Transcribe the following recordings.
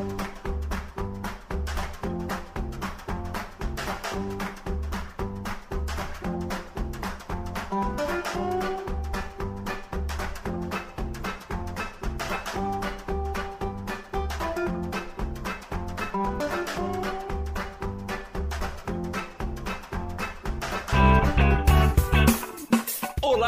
thank you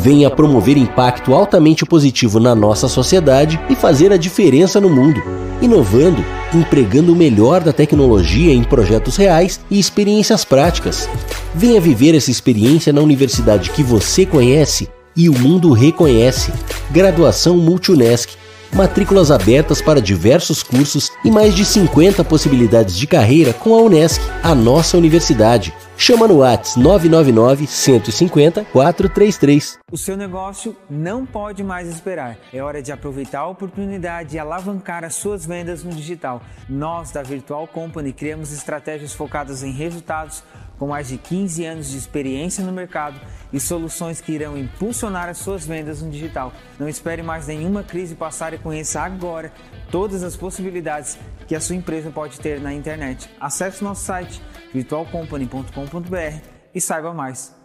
Venha promover impacto altamente positivo na nossa sociedade e fazer a diferença no mundo, inovando, empregando o melhor da tecnologia em projetos reais e experiências práticas. Venha viver essa experiência na universidade que você conhece e o mundo reconhece. Graduação Multunesc. Matrículas abertas para diversos cursos e mais de 50 possibilidades de carreira com a Unesc, a nossa universidade. Chama no Whats 999 150 433. O seu negócio não pode mais esperar. É hora de aproveitar a oportunidade e alavancar as suas vendas no digital. Nós, da Virtual Company, criamos estratégias focadas em resultados com mais de 15 anos de experiência no mercado e soluções que irão impulsionar as suas vendas no digital. Não espere mais nenhuma crise passar e conheça agora todas as possibilidades que a sua empresa pode ter na internet. Acesse nosso site virtualcompany.com.br e saiba mais.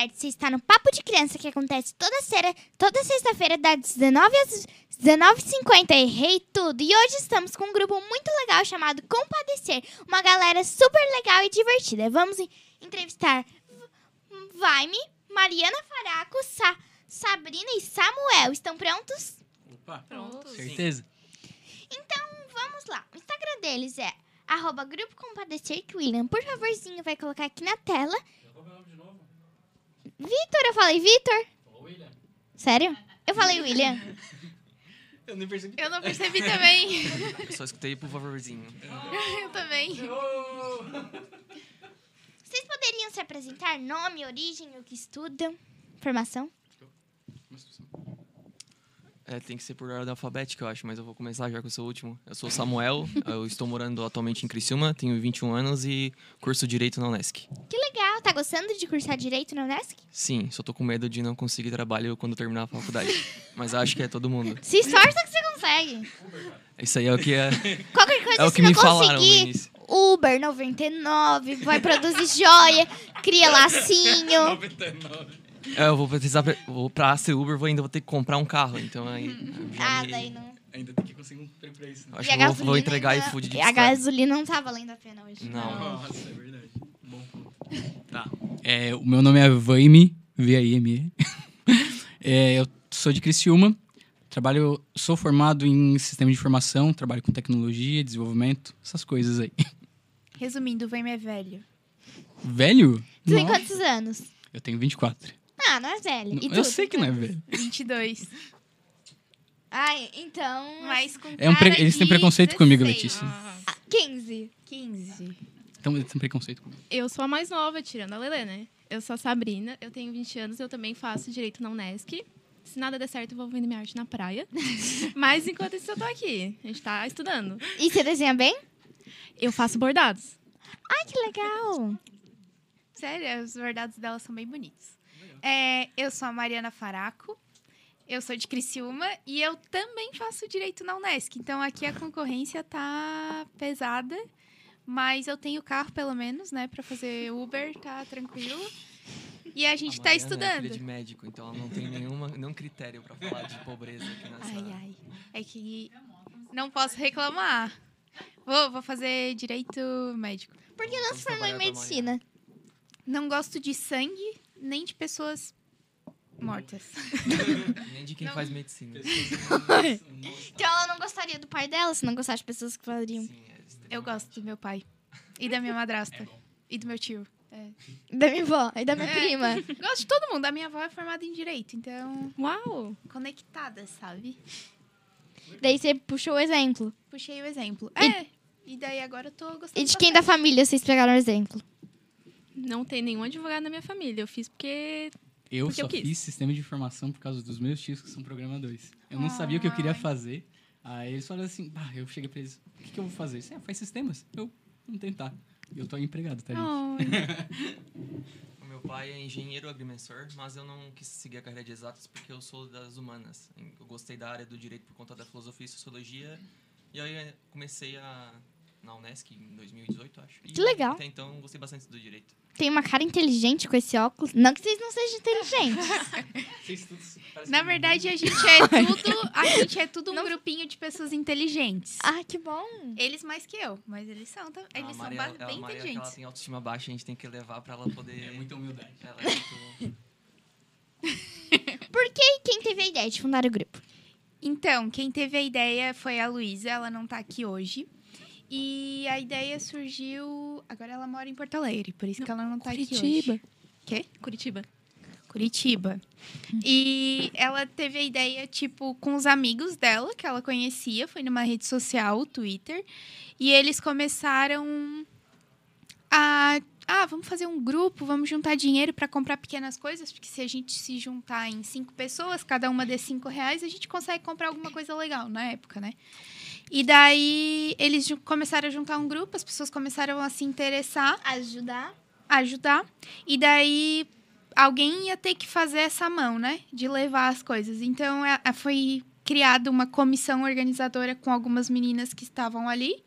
Certo, você está no Papo de Criança, que acontece toda, cera, toda sexta-feira, das 19 às 19h50. Errei tudo. E hoje estamos com um grupo muito legal chamado Compadecer. Uma galera super legal e divertida. Vamos entrevistar Vaime, Mariana Faraco, Sa Sabrina e Samuel. Estão prontos? Opa, prontos. Certeza. Então, vamos lá. O Instagram deles é arroba Grupo Compadecer William. Por favorzinho, vai colocar aqui na tela. Vitor, eu falei Vitor? William. Sério? Eu falei William. Eu não percebi. Eu não percebi também. Eu só escutei por favorzinho. eu também. Vocês poderiam se apresentar? Nome, origem, o que estudam? Formação? É, tem que ser por ordem alfabética, eu acho, mas eu vou começar já que eu sou o último. Eu sou Samuel, eu estou morando atualmente em Criciúma, tenho 21 anos e curso Direito na Unesc. Que legal! Tá gostando de cursar Direito na Unesc? Sim, só tô com medo de não conseguir trabalho quando terminar a faculdade. mas acho que é todo mundo. Se esforça que você consegue. Isso aí é o que é... Qualquer coisa, é o que me falaram. Uber 99, vai produzir joia, cria lacinho. 99. É, eu vou precisar. Vou pra ser Uber, vou ainda vou ter que comprar um carro. Então aí. Ah, daí não. Ainda tem que conseguir um emprego pra isso. Né? Acho E a que eu vou, vou entregar ainda- iFood de A bicicleta. gasolina não tá valendo a pena hoje. Não. Nossa, é verdade. Bom ponto. Tá. É, o meu nome é Vaime, V-A-I-M-E. É, eu sou de Criciúma. Trabalho, sou formado em sistema de informação, trabalho com tecnologia, desenvolvimento, essas coisas aí. Resumindo, o Vem é velho. Velho? Tu tem quantos anos? Eu tenho 24. Ah, não é velho. E eu tu? sei que não é velho. 22. Ai, então... Mas com É um pre- cara eles têm de preconceito comigo, 16. Letícia. 15. 15. Então eles têm preconceito comigo. Eu sou a mais nova, tirando a Lelê, né? Eu sou a Sabrina, eu tenho 20 anos, eu também faço direito na Unesc. Se nada der certo, eu vou vender minha arte na praia. Mas enquanto isso, eu tô aqui. A gente tá estudando. E você desenha bem? Eu faço bordados. Ai, que legal. Sério, os bordados dela são bem bonitos. É, eu sou a Mariana Faraco. Eu sou de Criciúma e eu também faço direito na Unesc. Então aqui a concorrência tá pesada, mas eu tenho carro pelo menos, né, Pra fazer Uber, tá tranquilo. E a gente A tá Mariana É estudando. filha de médico, então ela não tem nenhuma, nenhum critério pra falar de pobreza aqui nessa. Ai, ai. É que não posso reclamar. Vou, vou fazer direito médico. Por que não se formou em medicina? Não gosto de sangue nem de pessoas mortas. Nem de quem Não. faz medicina. Então ela não gostaria do pai dela, se não gostasse de pessoas que fariam. Sim, é. Eu gosto do meu pai. E da minha madrasta. E do meu tio. Da minha avó e da minha É. prima. Gosto de todo mundo. A minha avó é formada em direito, então. Uau! Conectada, sabe? Daí você puxou o exemplo. Puxei o exemplo. E- É. E daí agora eu tô gostando. E de quem da família vocês pegaram o exemplo? Não tem nenhum advogado na minha família. Eu fiz porque. Eu Porque só eu quis. fiz sistema de informação por causa dos meus tios que são programadores. Eu não sabia o que eu queria Ai. fazer. Aí eles falaram assim, bah, eu cheguei pra eles, o que, que eu vou fazer? Você ah, faz sistemas? Eu, vamos tentar. E eu tô empregado, tá, gente? O meu pai é engenheiro agrimensor, mas eu não quis seguir a carreira de exatas porque eu sou das humanas. Eu gostei da área do direito por conta da filosofia e sociologia. E aí comecei a na Unesc em 2018, acho. E Que legal. Até então eu gostei bastante do direito. Tem uma cara inteligente com esse óculos. Não que vocês não sejam inteligentes. Vocês todos parecem Na verdade, a gente é tudo. A gente é tudo um grupinho de pessoas inteligentes. ah, que bom. Eles mais que eu, mas eles são, tam- eles a são Maria, ba- ela, bem a Maria, ela inteligentes. tem autoestima baixa, a gente tem que levar pra ela poder... É muita humildade. Ela é muito... Por que quem teve a ideia de fundar o grupo? Então, quem teve a ideia foi a Luísa, ela não tá aqui hoje. E a ideia surgiu. Agora ela mora em Porto Alegre, por isso que ela não tá aqui Curitiba. hoje. Quê? Curitiba. Curitiba. E ela teve a ideia, tipo, com os amigos dela, que ela conhecia, foi numa rede social, o Twitter. E eles começaram a. Ah, vamos fazer um grupo, vamos juntar dinheiro para comprar pequenas coisas, porque se a gente se juntar em cinco pessoas, cada uma dê cinco reais, a gente consegue comprar alguma coisa legal na época, né? E daí eles começaram a juntar um grupo, as pessoas começaram a se interessar Ajudar. ajudar. E daí alguém ia ter que fazer essa mão, né? De levar as coisas. Então é- é- foi criada uma comissão organizadora com algumas meninas que estavam ali.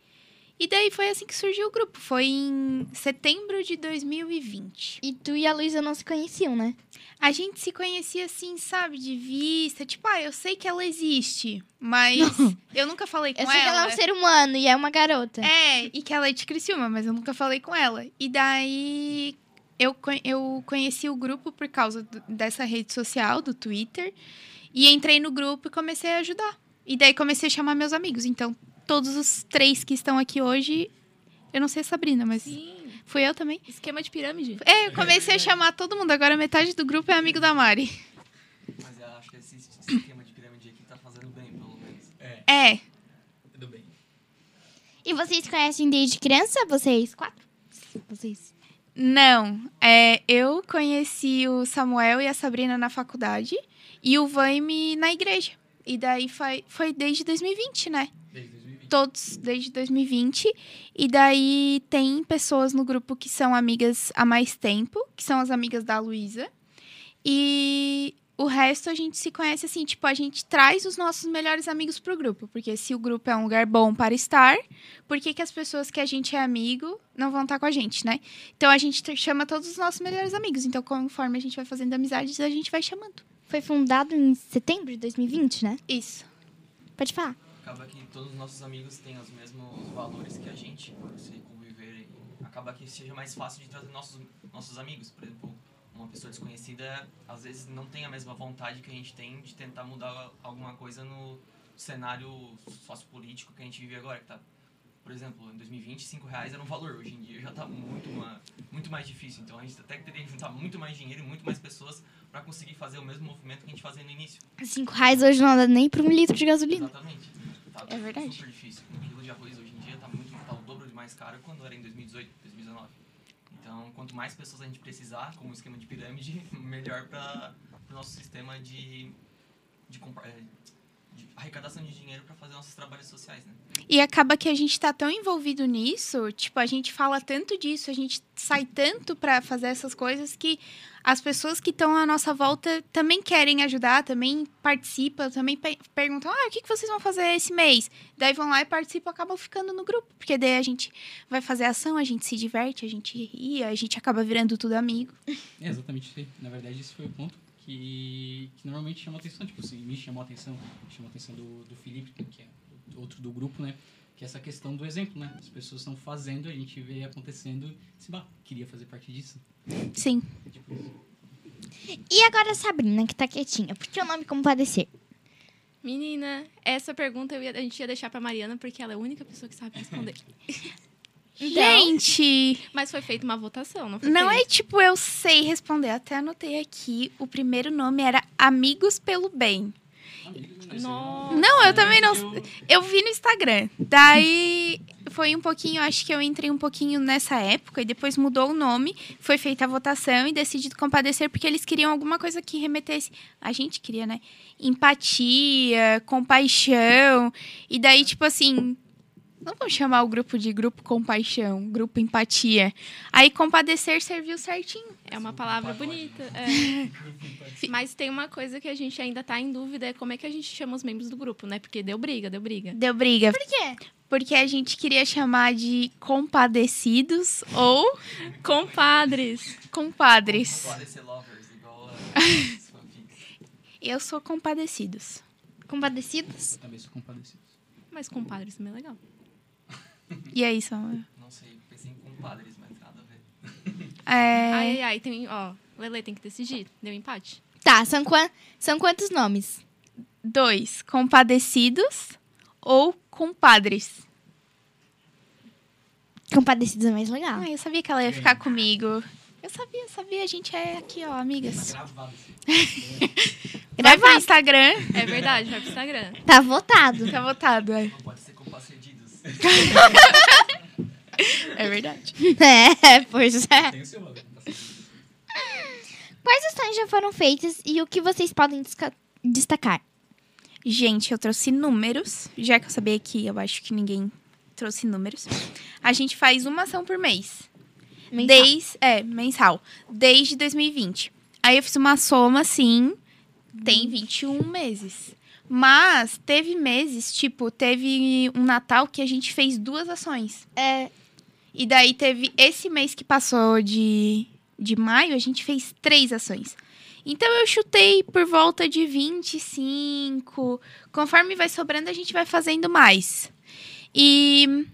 E daí foi assim que surgiu o grupo. Foi em setembro de 2020. E tu e a Luísa não se conheciam, né? A gente se conhecia assim, sabe, de vista. Tipo, ah, eu sei que ela existe, mas eu nunca falei com Eu sei que ela é ela. um ser humano e é uma garota. É, e que ela é de Criciúma, mas eu nunca falei com ela. E daí eu, eu conheci o grupo por causa dessa rede social, do Twitter. E entrei no grupo e comecei a ajudar. E daí comecei a chamar meus amigos. Então, todos os três que estão aqui hoje, eu não sei a Sabrina, mas Sim. fui eu também. Esquema de pirâmide. É, eu comecei a chamar todo mundo. Agora metade do grupo é amigo da Mari. Mas eu acho que esse esquema de pirâmide aqui tá fazendo bem, pelo menos. É, Tudo bem. E vocês conhecem desde criança? Vocês quatro? Vocês. Não, é, eu conheci o Samuel e a Sabrina na faculdade e o Vaime na igreja. E daí foi, foi desde 2020, né? Desde 2020. Todos desde 2020. E daí tem pessoas no grupo que são amigas há mais tempo, que são as amigas da Luísa. E o resto a gente se conhece assim, tipo, a gente traz os nossos melhores amigos pro grupo. Porque se o grupo é um lugar bom para estar, por que, que as pessoas que a gente é amigo não vão estar com a gente, né? Então a gente te- chama todos os nossos melhores amigos. Então, conforme a gente vai fazendo amizades, a gente vai chamando. Foi fundado em setembro de 2020, né? Isso. Pode falar. acaba que todos os nossos amigos têm os mesmos valores que a gente, se conviver. Acaba que seja mais fácil de trazer nossos, nossos amigos. Por exemplo, uma pessoa desconhecida às vezes não tem a mesma vontade que a gente tem de tentar mudar alguma coisa no cenário sociopolítico que a gente vive agora. Que tá, por exemplo, em 2020, 5 reais era um valor. Hoje em dia já está muito, uma, muito mais difícil. Então a gente até teria que juntar muito mais dinheiro e muito mais pessoas para conseguir fazer o mesmo movimento que a gente fazia no início. Cinco reais hoje não dá nem para um litro de gasolina. Exatamente. Tá É verdade. super difícil. Um quilo de arroz hoje em dia tá muito tá o dobro de mais caro quando era em 2018, 2019. Então, quanto mais pessoas a gente precisar, como um esquema de pirâmide, melhor para o nosso sistema de, de, eh, de arrecadação de dinheiro para fazer nossos trabalhos sociais, né? E acaba que a gente tá tão envolvido nisso, tipo, a gente fala tanto disso, a gente sai tanto pra fazer essas coisas que as pessoas que estão à nossa volta também querem ajudar, também participam, também pe- perguntam: ah, o que, que vocês vão fazer esse mês? Daí vão lá e participam, acabam ficando no grupo, porque daí a gente vai fazer ação, a gente se diverte, a gente ri, a gente acaba virando tudo amigo. É exatamente isso aí. Na verdade, esse foi o ponto que, que normalmente chama atenção. Tipo assim, me chamou a atenção, chamou a atenção do, do Felipe, que é outro do grupo, né? Que é essa questão do exemplo, né? As pessoas estão fazendo, a gente vê acontecendo, se bah, queria fazer parte disso. Sim. É tipo. E agora a Sabrina, que tá quietinha. Por que o nome Compadecer? Menina, essa pergunta eu ia- a gente ia deixar pra Mariana, porque ela é a única pessoa que sabe responder. Gente, Mas foi feita uma votação, não foi? não é feito? tipo eu sei responder, até anotei aqui, o primeiro nome era Amigos pelo Bem. Nossa. Não, eu também não. Eu- Eu vi no Instagram. Daí foi um pouquinho, acho que eu entrei um pouquinho nessa época e depois mudou o nome. Foi feita a votação e decidido compadecer porque eles queriam alguma coisa que remetesse. A gente queria, né? Empatia, compaixão. E daí, tipo assim. Não vamos chamar o grupo de grupo compaixão, grupo empatia. Aí compadecer serviu certinho. É uma palavra bonita. é. Mas tem uma coisa que a gente ainda tá em dúvida, é como é que a gente chama os membros do grupo, né? Porque deu briga, deu briga. Deu briga. Por quê? Porque a gente queria chamar de compadecidos ou Compadres. compadres. Pode ser lovers, igual. Eu sou compadecidos. Compadecidos? Eu também sou compadecido. Mas compadres também é legal. E aí, são. Não sei, pensei em compadres, mas nada a ver. É... Ai, ai, ai, tem, ó, Lele tem que decidir. Deu empate? Tá, são, quan- são quantos nomes? Dois, compadecidos ou compadres. Compadecidos é mais legal. Ah, eu sabia que ela ia ficar comigo. Eu sabia, sabia. A gente é aqui, ó, amigas. Gravado. Vai pro Instagram. É verdade, vai pro Instagram. Tá votado. Tá votado, é. Não pode ser. É verdade. É, pois é. Tem o seu valor. tá. Quais ações já foram feitas e o que vocês podem destacar? Gente, eu trouxe números, já que eu sabia que eu acho que ninguém trouxe números. A gente faz uma ação por mês. Mensal. Desde, é, mensal. Desde 2020. Aí eu fiz uma soma, assim, tem 21 meses. Mas teve meses, tipo, teve um Natal que a gente fez duas ações. É, E daí teve esse mês que passou de, de maio, a gente fez três ações. Então eu chutei por volta de 25. Conforme vai sobrando, a gente vai fazendo mais. E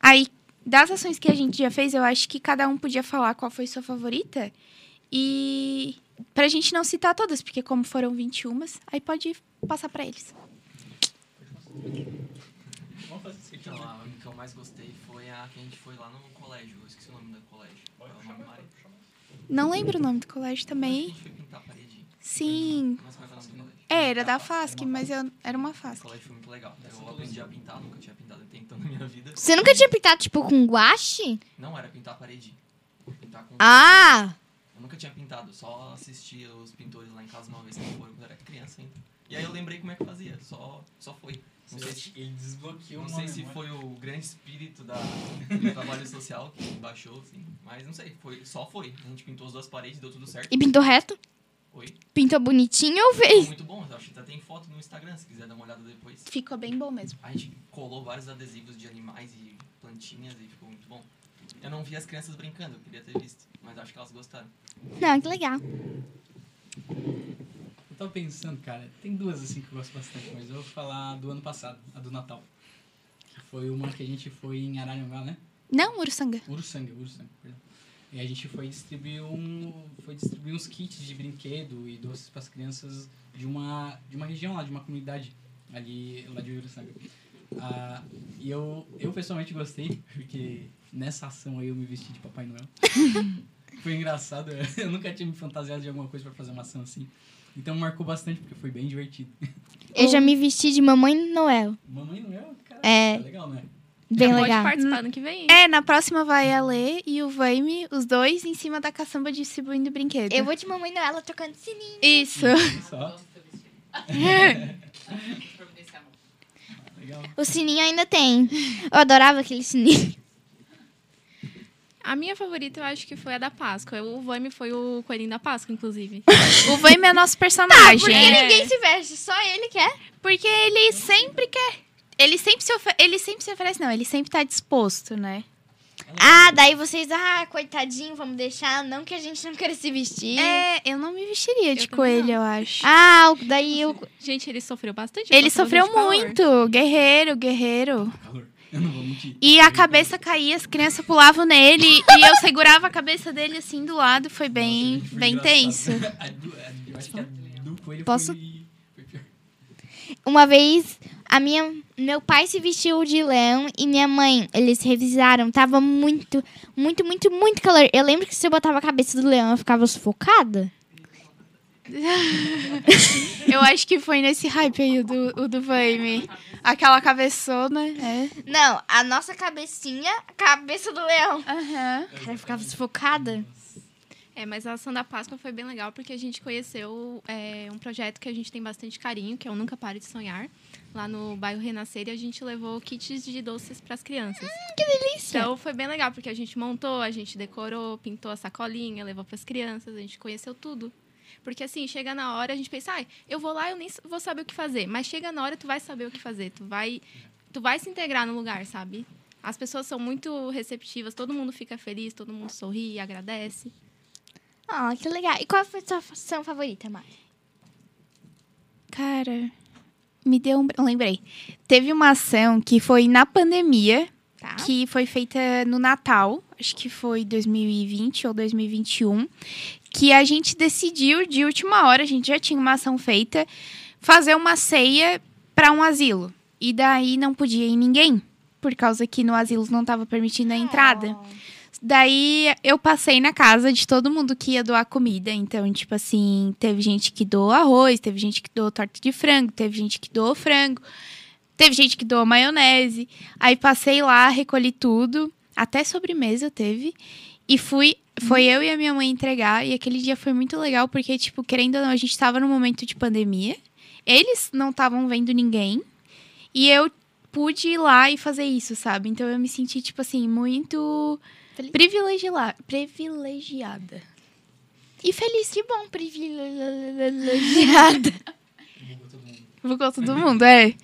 aí, das ações que a gente já fez, eu acho que cada um podia falar qual foi sua favorita. E pra gente não citar todas, porque como foram 21, aí pode passar pra eles. Vamos fazer isso aqui. Então, a que eu mais gostei foi a que a gente foi lá no colégio. Eu esqueci o nome do colégio. Qual é o nome, Mari? Não lembro o nome do colégio A também. gente foi pintar a parede. Sim. Mas qual é o nome do colégio? É, era da FASC, mas eu, era uma O FASC. colégio foi muito legal. Eu aprendi a pintar, nunca tinha pintado até então na minha vida. Você nunca tinha pintado, tipo, com guache? Não era pintar a parede. Pintar com. Ah! Eu nunca tinha pintado, só assistia os pintores lá em casa uma vez que foram quando eu era criança ainda. E aí eu lembrei como é que fazia, só, só foi. Não sei se, Ele desbloqueou não sei se memória. foi o grande espírito da, do trabalho social que baixou, assim. Mas não sei, foi, só foi. A gente pintou as duas paredes, deu tudo certo. E pintou o resto? Oi. Pintou bonitinho ou Ficou fez? muito bom, acho que até tem foto no Instagram, se quiser dar uma olhada depois. Ficou bem bom mesmo. A gente colou vários adesivos de animais e plantinhas e ficou muito bom. Eu não vi as crianças brincando, eu queria ter visto, mas acho que elas gostaram. Não, que legal. tava pensando, cara, tem duas assim que eu gosto bastante, mas eu vou falar do ano passado, a do Natal. Que foi uma que a gente foi em Araranguá, né? Não, Uruçanga. Uruçanga, Uruçanga, perdão. E a gente foi distribuir um, foi distribuir uns kits de brinquedo e doces para as crianças de uma de uma região lá, de uma comunidade ali lá de Uruçanga. Ah, e eu eu pessoalmente gostei porque nessa ação aí eu me vesti de Papai Noel. foi engraçado, eu nunca tinha me fantasiado de alguma coisa para fazer uma ação assim. Então marcou bastante porque foi bem divertido. Eu já me vesti de Mamãe Noel. Mamãe Noel, cara, É. tá legal, né? Bem Já legal. Pode participar no que vem. É, na próxima vai a Lê e o Vaime, os dois em cima da caçamba distribuindo brinquedo. Eu vou de Mamãe Noel tocando sininho. Isso. Só. legal. O sininho ainda tem. Eu adorava aquele sininho. A minha favorita eu acho que foi a da Páscoa. O Vaime foi o coelhinho da Páscoa, inclusive. O Vaime é nosso personagem. Porque É. ninguém se veste, só ele quer. Porque ele sempre quer. Ele sempre se, ele sempre se oferece, não, ele sempre tá disposto, né? Ah, daí vocês, ah, coitadinho, vamos deixar, não que a gente não queira se vestir. É, eu não me vestiria de Eu coelho, eu acho. Ah, o- daí eu. Gente, ele sofreu bastante. ele sofreu bastante calor. muito. Guerreiro, guerreiro. Calor. Eu não vou mentir. E a cabeça caía, as crianças pulavam nele e eu segurava a cabeça dele assim do lado. Foi bem, Nossa, bem engraçado. tenso. A do- a- eu acho que a do coelho Posso- foi, foi pior. Uma vez, a minha, meu pai se vestiu de leão e minha mãe, eles revisaram. Tava muito, muito, muito, muito calor. Eu lembro que se eu botava a cabeça do leão, eu ficava sufocada. Eu acho que foi nesse hype aí o do, o do Vaime. Aquela cabeçona, é. Não, a nossa cabecinha, a cabeça do leão. Aham. Cara, eu ficava sufocada. É, mas a ação da Páscoa foi bem legal porque a gente conheceu é, um projeto que a gente tem bastante carinho, que é o Nunca Pare de Sonhar, lá no bairro Renascer, e a gente levou kits de doces para as crianças. Que delícia. Então foi bem legal, porque a gente montou, a gente decorou, pintou a sacolinha, levou para as crianças, a gente conheceu tudo. Porque assim, chega na hora, a gente pensa, ah, eu vou lá, eu nem vou saber o que fazer. Mas chega na hora, tu vai saber o que fazer. Tu vai, tu vai se integrar no lugar, sabe? As pessoas são muito receptivas, todo mundo fica feliz, todo mundo sorri e agradece. Ah, que legal. E qual foi a sua ação favorita, Mari? Cara, me deu um. Lembrei. Teve uma ação que foi na pandemia, Tá. que foi feita no Natal, acho que foi 2020 ou 2021, que a gente decidiu de última hora, a gente já tinha uma ação feita, fazer uma ceia para um asilo. E daí não podia ir ninguém, por causa que no asilo não estava permitindo a entrada. Daí eu passei na casa de todo mundo que ia doar comida. Então, tipo assim, teve gente que doou arroz, teve gente que doou torta de frango, teve gente que doou frango, teve gente que doou maionese. Aí passei lá, recolhi tudo, até sobremesa teve. E fui. Foi eu e a minha mãe entregar. E aquele dia foi muito legal, porque, tipo, querendo ou não, a gente tava num momento de pandemia. Eles não estavam vendo ninguém. E eu pude ir lá e fazer isso, sabe? Então eu me senti, tipo assim, muito privilegiada. privilegiada. E feliz, que bom, privilegiada. Bugou todo mundo, é.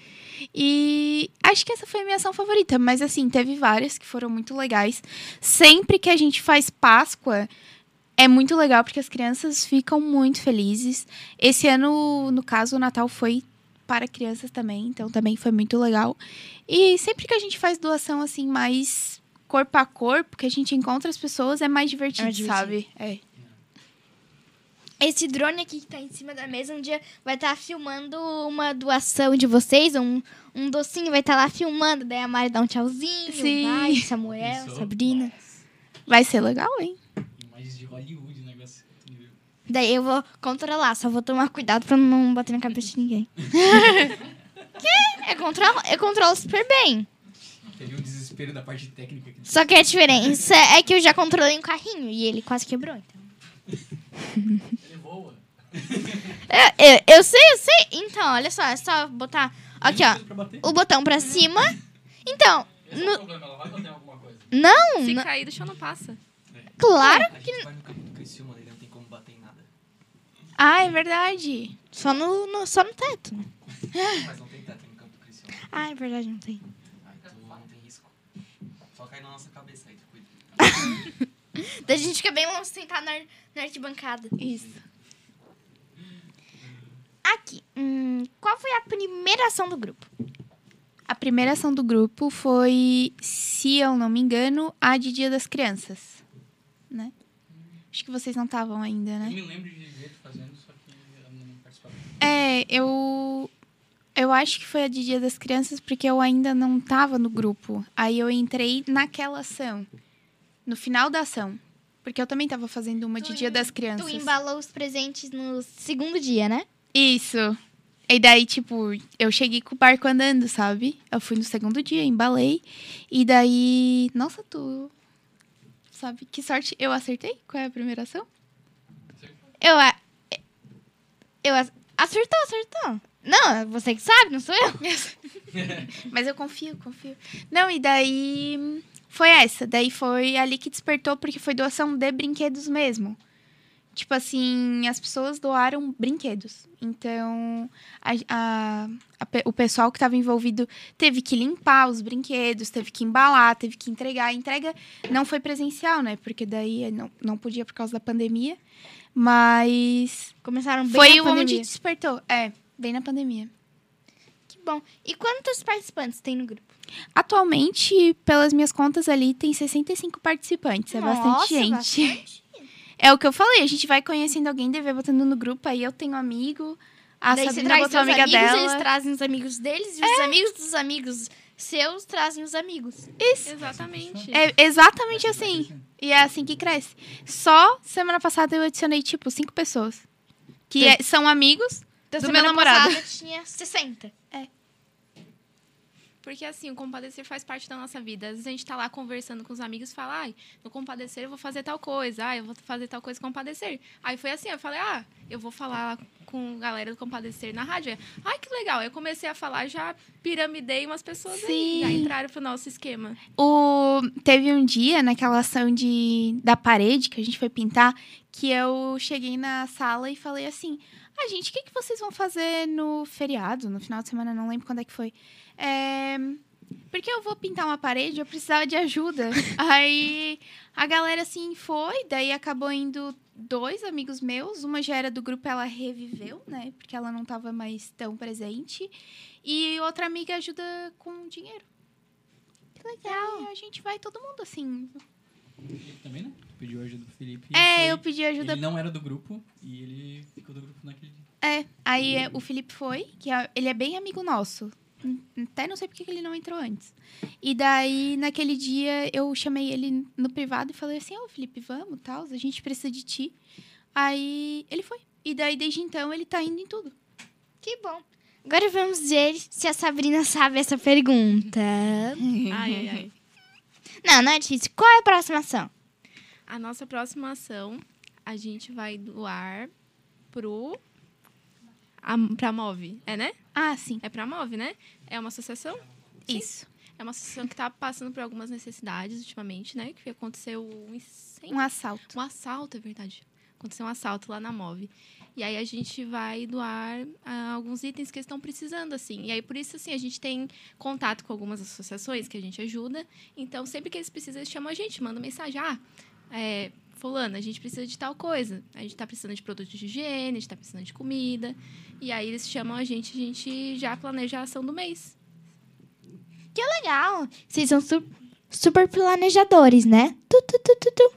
E acho que essa foi a minha ação favorita, mas assim, teve várias que foram muito legais. Sempre que a gente faz Páscoa, é muito legal porque as crianças ficam muito felizes. Esse ano, no caso, o Natal foi para crianças também, então também foi muito legal. E sempre que a gente faz doação assim mais corpo a corpo, que a gente encontra as pessoas, é mais divertido, É divertido. sabe? É. Esse drone aqui que tá em cima da mesa um dia vai estar filmando uma doação de vocês, um, um docinho vai estar lá filmando, daí a Mari dá um tchauzinho, Sim. vai, Samuel, Pensou? Sabrina. Vai ser legal, hein? Imagens de Hollywood, negócio. Daí eu vou controlar, só vou tomar cuidado pra não bater na cabeça de ninguém. que? Eu controlo, eu controlo super bem. Teve um desespero da parte técnica aqui. Só que a diferença é que eu já controlei um carrinho e ele quase quebrou, então. Ele voa. Eu, eu, eu sei, eu sei. Então, olha só, é só botar aqui, ó, o botão pra cima. Então, Esse é o problema, ela vai bater alguma coisa. não, Se não- cair do chão, não passa. claro, A gente vai no campo do Criciúma, daí não tem como bater em nada. Ah, é verdade. só no, no- só no teto. Mas não tem teto no campo do Criciúma. Ah, é verdade, não tem. Ah, então não tem risco. Só cai na nossa cabeça aí, tu cuida. Daí a gente fica bem longe sentar na, na arquibancada. Isso. qual foi a primeira ação do grupo? A primeira ação do grupo foi, se eu não me engano, a de Dia das Crianças, né? Acho que vocês não estavam ainda, Eu né? me lembro de ver fazendo, só que eu não participava. É, eu eu acho que foi a de Dia das Crianças porque eu ainda não estava no grupo. Aí eu entrei naquela ação, no final da ação, porque eu também estava fazendo uma de Tu Dia em- das Tu Crianças. embalou os presentes no segundo dia, né? Isso. E daí, tipo, eu cheguei com o barco andando, sabe? Eu fui no segundo dia, embalei. E daí. Nossa, tu. Sabe que sorte eu acertei? Qual é a primeira ação? Eu. a- Eu. a- Acertou, acertou. Não, você que sabe, não sou eu. Mas eu confio, confio. Não, e daí. Foi essa. Daí foi ali que despertou, porque foi doação de brinquedos mesmo. Tipo assim, as pessoas doaram brinquedos. Então, a, a- a o pessoal que estava envolvido teve que limpar os brinquedos, teve que embalar, teve que entregar. A entrega não foi presencial, né? Porque daí não, não podia por causa da pandemia. Mas Começaram bem foi na onde pandemia. despertou. É, bem na pandemia. Que bom. E quantos participantes tem no grupo? Atualmente, pelas minhas contas ali, tem 65 participantes. É bastante Nossa, gente. bastante. É o que eu falei, a gente vai conhecendo alguém, deve botando no grupo, aí eu tenho amigo, a Daí você Sabrina traz botou amiga amigos, dela. eles trazem os amigos deles, e os amigos dos amigos seus trazem os amigos. Isso. Exatamente. É exatamente assim. E é assim que cresce. Só semana passada eu adicionei, tipo, cinco pessoas. Que é- são amigos Então, do meu semana namorado. passada tinha 60. Porque assim, o compadecer faz parte da nossa vida. Às vezes a gente tá lá conversando com os amigos e fala, ai, no compadecer eu vou fazer tal coisa, ai, eu vou fazer tal coisa com compadecer. Aí foi assim, eu falei, ah, eu vou falar com a galera do compadecer na rádio. Ai, que legal. Eu comecei a falar, já piramidei umas pessoas aí, Sim. já entraram pro nosso esquema. O... Teve um dia, naquela ação de... da parede que a gente foi pintar, que eu cheguei na sala e falei assim: Ah, gente, o que, que vocês vão fazer no feriado, no final de semana? Não lembro quando é que foi. É... Porque eu vou pintar uma parede, eu precisava de ajuda. Aí a galera assim foi, daí acabou indo dois amigos meus, uma já era do grupo, ela reviveu, né? Porque ela não tava mais tão presente. E outra amiga ajuda com dinheiro. Que legal. a gente vai todo mundo assim. Felipe também, né? Pediu ajuda do Felipe. É, foi- eu pedi ajuda. Ele não era do grupo e ele ficou do grupo naquele dia. É, aí é, o Felipe foi, que é- ele é bem amigo nosso. Até não sei porque que ele não entrou antes. E daí, naquele dia, eu chamei ele no privado e falei assim, ô Felipe, vamos, tal, a gente precisa de ti. Aí ele foi. E daí, desde então, ele tá indo em tudo. Que bom. Agora vamos ver se a Sabrina sabe essa pergunta. Ai, ai, ai. Não, não é difícil. Qual é a próxima ação? A nossa próxima ação, a gente vai doar pro... A, pra Move, é, né? Ah, sim. É pra Move, né? É uma associação? Isso. É uma associação que está passando por algumas necessidades ultimamente, né? Que aconteceu um incêndio. Um assalto. Um assalto, é verdade. Aconteceu um assalto lá na MOV. E aí a gente vai doar ah, alguns itens que eles estão precisando, assim. E aí, por isso, assim, a gente tem contato com algumas associações que a gente ajuda. Então, sempre que eles precisam, eles chamam a gente, mandam mensagem. Ah, é, fulano, a gente precisa de tal coisa. A gente está precisando de produtos de higiene, a gente está precisando de comida. E aí, eles chamam a gente, a gente já planeja a ação do mês. Legal. Vocês são su- super planejadores, né? Tu, tu, tu, tu, tu.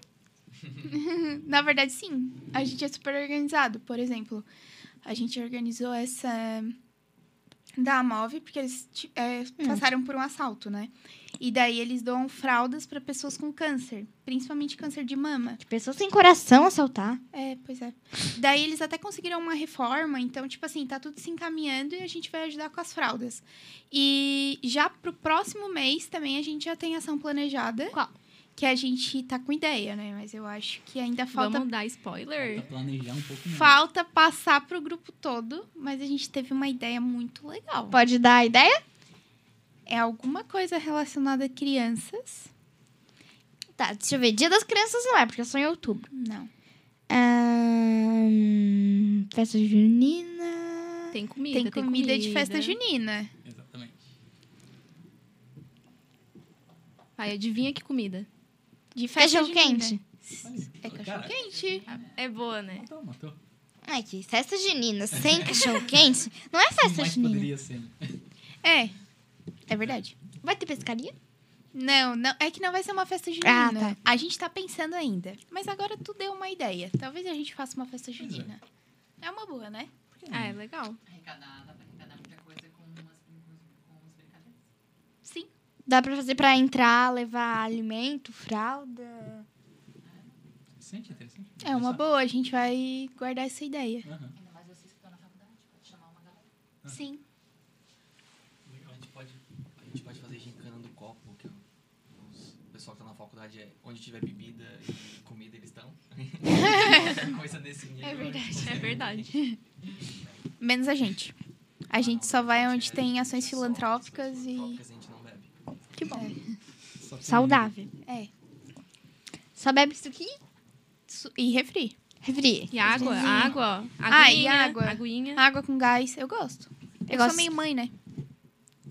Na verdade, sim. A gente é super organizado. Por exemplo, a gente organizou essa da Amov, porque eles é, passaram por um assalto, né? E daí eles doam fraldas para pessoas com câncer, principalmente câncer de mama. Pessoas sem coração assaltar. É, pois é. Daí eles até conseguiram uma reforma, então, tipo assim, tá tudo se encaminhando e a gente vai ajudar com as fraldas. E já pro próximo mês também a gente já tem ação planejada. Qual? Que a gente tá com ideia, né? Mas eu acho que ainda falta Vamos dar spoiler? Falta planejar um pouco mais. Falta passar pro grupo todo, mas a gente teve uma ideia muito legal. Pode dar a ideia? É alguma coisa relacionada a crianças? Tá, deixa eu ver. Dia das Crianças não é, porque é só em outubro. Não. Ahn, festa junina. Tem comida, Tem comida, de festa junina. Exatamente. Vai, adivinha que comida? De festa Cachorro junina. quente. É cachorro quente. É boa, né? Matou, matou. Ai, que festa junina sem cachorro quente não é festa Mas junina. poderia ser. né? É, é verdade. Vai ter pescaria? Não, não, é que não vai ser uma festa junina. Ah, tá. A gente tá pensando ainda. Mas agora tu deu uma ideia. Talvez a gente faça uma festa é. junina. É uma boa, né? Ah, é legal. Arrecadar, dá pra arrecadar muita coisa com umas, com umas brincadeiras. Sim. Dá pra fazer pra entrar, levar alimento, fralda. Interessante, interessante. É uma boa, a gente vai guardar essa ideia. Ainda mais vocês que estão na faculdade, pode chamar uma galera. Sim. A gente pode, a gente pode fazer gincana do copo, que o os- o pessoal que tá na faculdade é onde tiver bebida e comida eles estão. Qualquer coisa desse nível. É verdade, é verdade. Menos a gente. A gente só vai onde tem ações filantrópicas e. Filantrópicas a gente não bebe. Que bom. Tem- Saudável. É. Só bebe isso aqui? E refri. Refri. E água, água, ó. Ah, e Aguinha, água. Aguinha. Água com gás, eu gosto. Eu, gosto. sou meio mãe, né?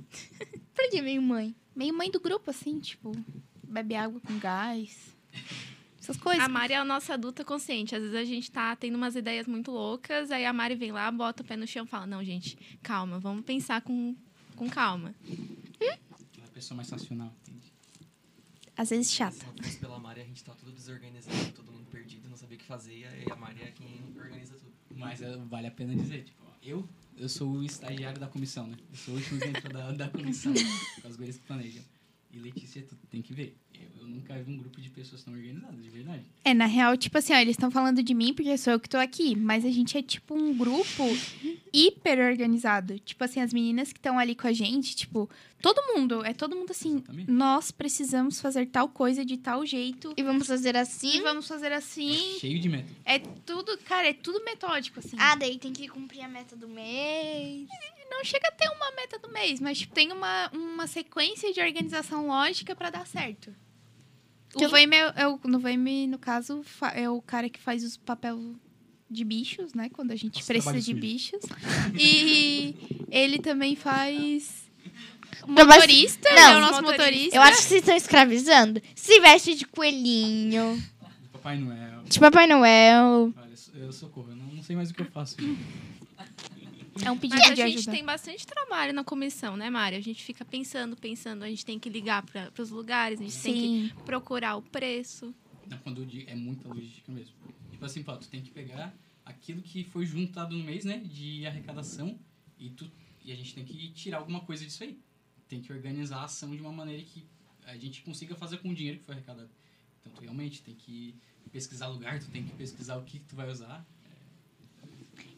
Por que meio mãe? Meio mãe do grupo, assim, tipo, bebe água com gás. Essas coisas. A Mari é a nossa adulta consciente. Às vezes a gente tá tendo umas ideias muito loucas, aí a Mari vem lá, bota o pé no chão e fala: Não, gente, calma, vamos pensar com, com calma. Aquela pessoa mais racional, entende? Às vezes Se chata. não fosse pela Mari, a gente tá tudo desorganizado, todo mundo perdido, não sabia o que fazer, e aí a Mari é quem organiza tudo. Mas é, vale a pena dizer, tipo, eu, eu sou o estagiário da comissão, né? Eu sou o último dentro da, da comissão, com as gurias que planejam. E Letícia, tu tem que ver. Eu, eu nunca vi um grupo de pessoas tão organizadas, de verdade. É, na real, tipo assim, ó, eles estão falando de mim porque sou eu que tô aqui. Mas a gente é tipo um grupo hiper organizado. Tipo assim, as meninas que estão ali com a gente, tipo, todo mundo, é todo mundo assim, Exatamente. nós precisamos fazer tal coisa de tal jeito. E vamos fazer E assim. vamos fazer assim. Cheio de método. É tudo, cara, é tudo metódico, assim. Ah, daí tem que cumprir a meta do mês. não chega a ter uma meta do mês, mas tipo, tem uma, uma sequência de organização lógica pra dar certo. O Que- Vaime, é, é no no caso, é o cara que faz os papel de bichos, né? Quando a gente Nossa, precisa de sujo. bichos. E ele também faz motorista, Não, ele é o nosso motorista. motorista. Eu acho que vocês estão escravizando. Se veste de coelhinho, De Papai Noel. de Papai Noel. Olha, eu sou- eu socorro, eu não, não sei mais o que eu faço. É um pedido Mas a de gente ajuda. tem bastante trabalho na comissão, né, Mari? A gente fica pensando, pensando, a gente tem que ligar para os lugares, a gente tem Sim. que procurar o preço. Não, quando eu digo, é muita logística mesmo. Tipo assim, pô, tu tem que pegar aquilo que foi juntado no mês, né, de arrecadação, e, tu, e a gente tem que tirar alguma coisa disso aí. Tem que organizar a ação de uma maneira que a gente consiga fazer com o dinheiro que foi arrecadado. Então, tu realmente tem que pesquisar lugar, tu tem que pesquisar o que tu vai usar.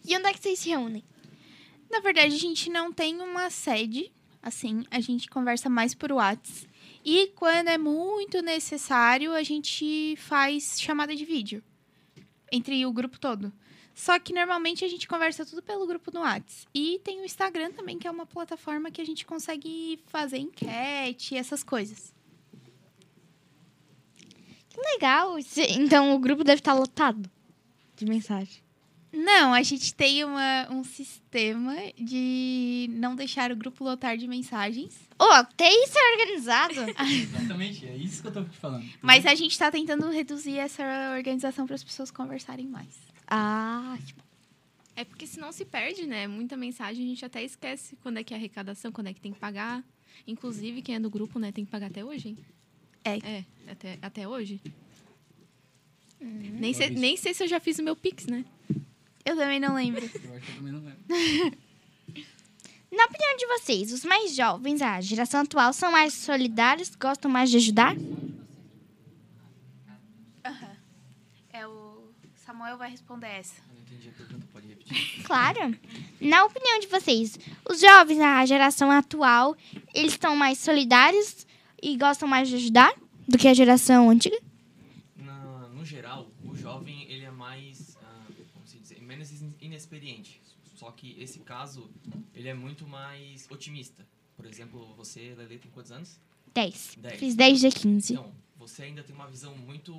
E onde é que vocês se reúnem? Na verdade, a gente não tem uma sede, assim, a gente conversa mais por Whats. E quando é muito necessário, a gente faz chamada de vídeo entre o grupo todo. Só que normalmente a gente conversa tudo pelo grupo no Whats. E tem o Instagram também, que é uma plataforma que a gente consegue fazer enquete e essas coisas. Que legal. Então o grupo deve estar lotado de mensagem. Não, a gente tem uma, um sistema de não deixar o grupo lotar de mensagens. Ô, até isso é organizado. Exatamente, é isso que eu tô te falando. Mas a gente tá tentando reduzir essa organização para as pessoas conversarem mais. Ah, É porque senão se perde, né? Muita mensagem, a gente até esquece quando é que é arrecadação, quando é que tem que pagar. Inclusive, quem é do grupo, né, tem que pagar até hoje, hein? É. É, até, até hoje. Nem, sei, nem sei se eu já fiz o meu Pix, né? Eu também não lembro. Eu acho que eu também não lembro. na opinião de vocês, os mais jovens, a geração atual, são mais solidários, gostam mais de ajudar? É o Samuel vai responder essa. Eu não entendi a pergunta, pode repetir. Claro. Na opinião de vocês, os jovens, a geração atual, eles estão mais solidários e gostam mais de ajudar do que a geração antiga? Na, no geral, o jovem ele é mais, ah, como se dizer, menos in- inexperiente. Só que esse caso, ele é muito mais otimista. Por exemplo, você, Lele, tem quantos anos? 10. Dez. Fiz 10 dia 15. Então, você ainda tem uma visão muito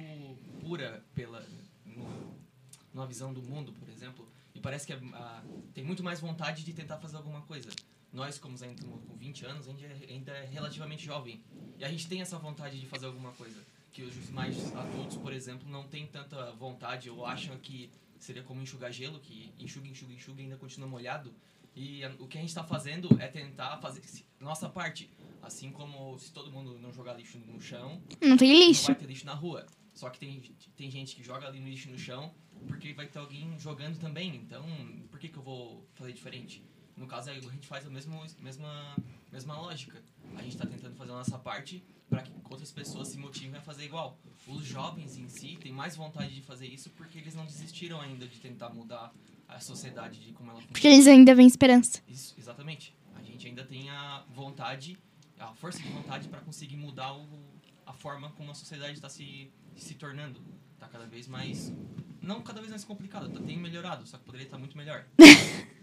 pura pela no, numa visão do mundo, por exemplo, e parece que ah, tem muito mais vontade de tentar fazer alguma coisa. Nós, como ainda com 20 anos, ainda é, ainda é relativamente jovem. E a gente tem essa vontade de fazer alguma coisa. que os mais adultos, por exemplo, não têm tanta vontade ou acham que seria como enxugar gelo, que enxuga, enxuga, enxuga e ainda continua molhado. E a- o que a gente está fazendo é tentar fazer nossa parte. Assim como se todo mundo não jogar lixo no chão, Não tem não lixo. vai ter lixo na rua. Só que tem, tem gente que joga ali no lixo no chão porque vai ter alguém jogando também. Então, por que, que eu vou fazer diferente? No caso, a gente faz a mesma, mesma, mesma lógica. A gente está tentando fazer a nossa parte para que outras pessoas se motivem a fazer igual. Os jovens em si têm mais vontade de fazer isso porque eles não desistiram ainda de tentar mudar a sociedade de como ela funciona. Porque eles ainda veem esperança. Isso, exatamente. A gente ainda tem a vontade, a força de vontade para conseguir mudar o, a forma como a sociedade está se, se tornando. Está cada vez mais. Não cada vez mais complicada, tá, tem melhorado, só que poderia estar muito melhor.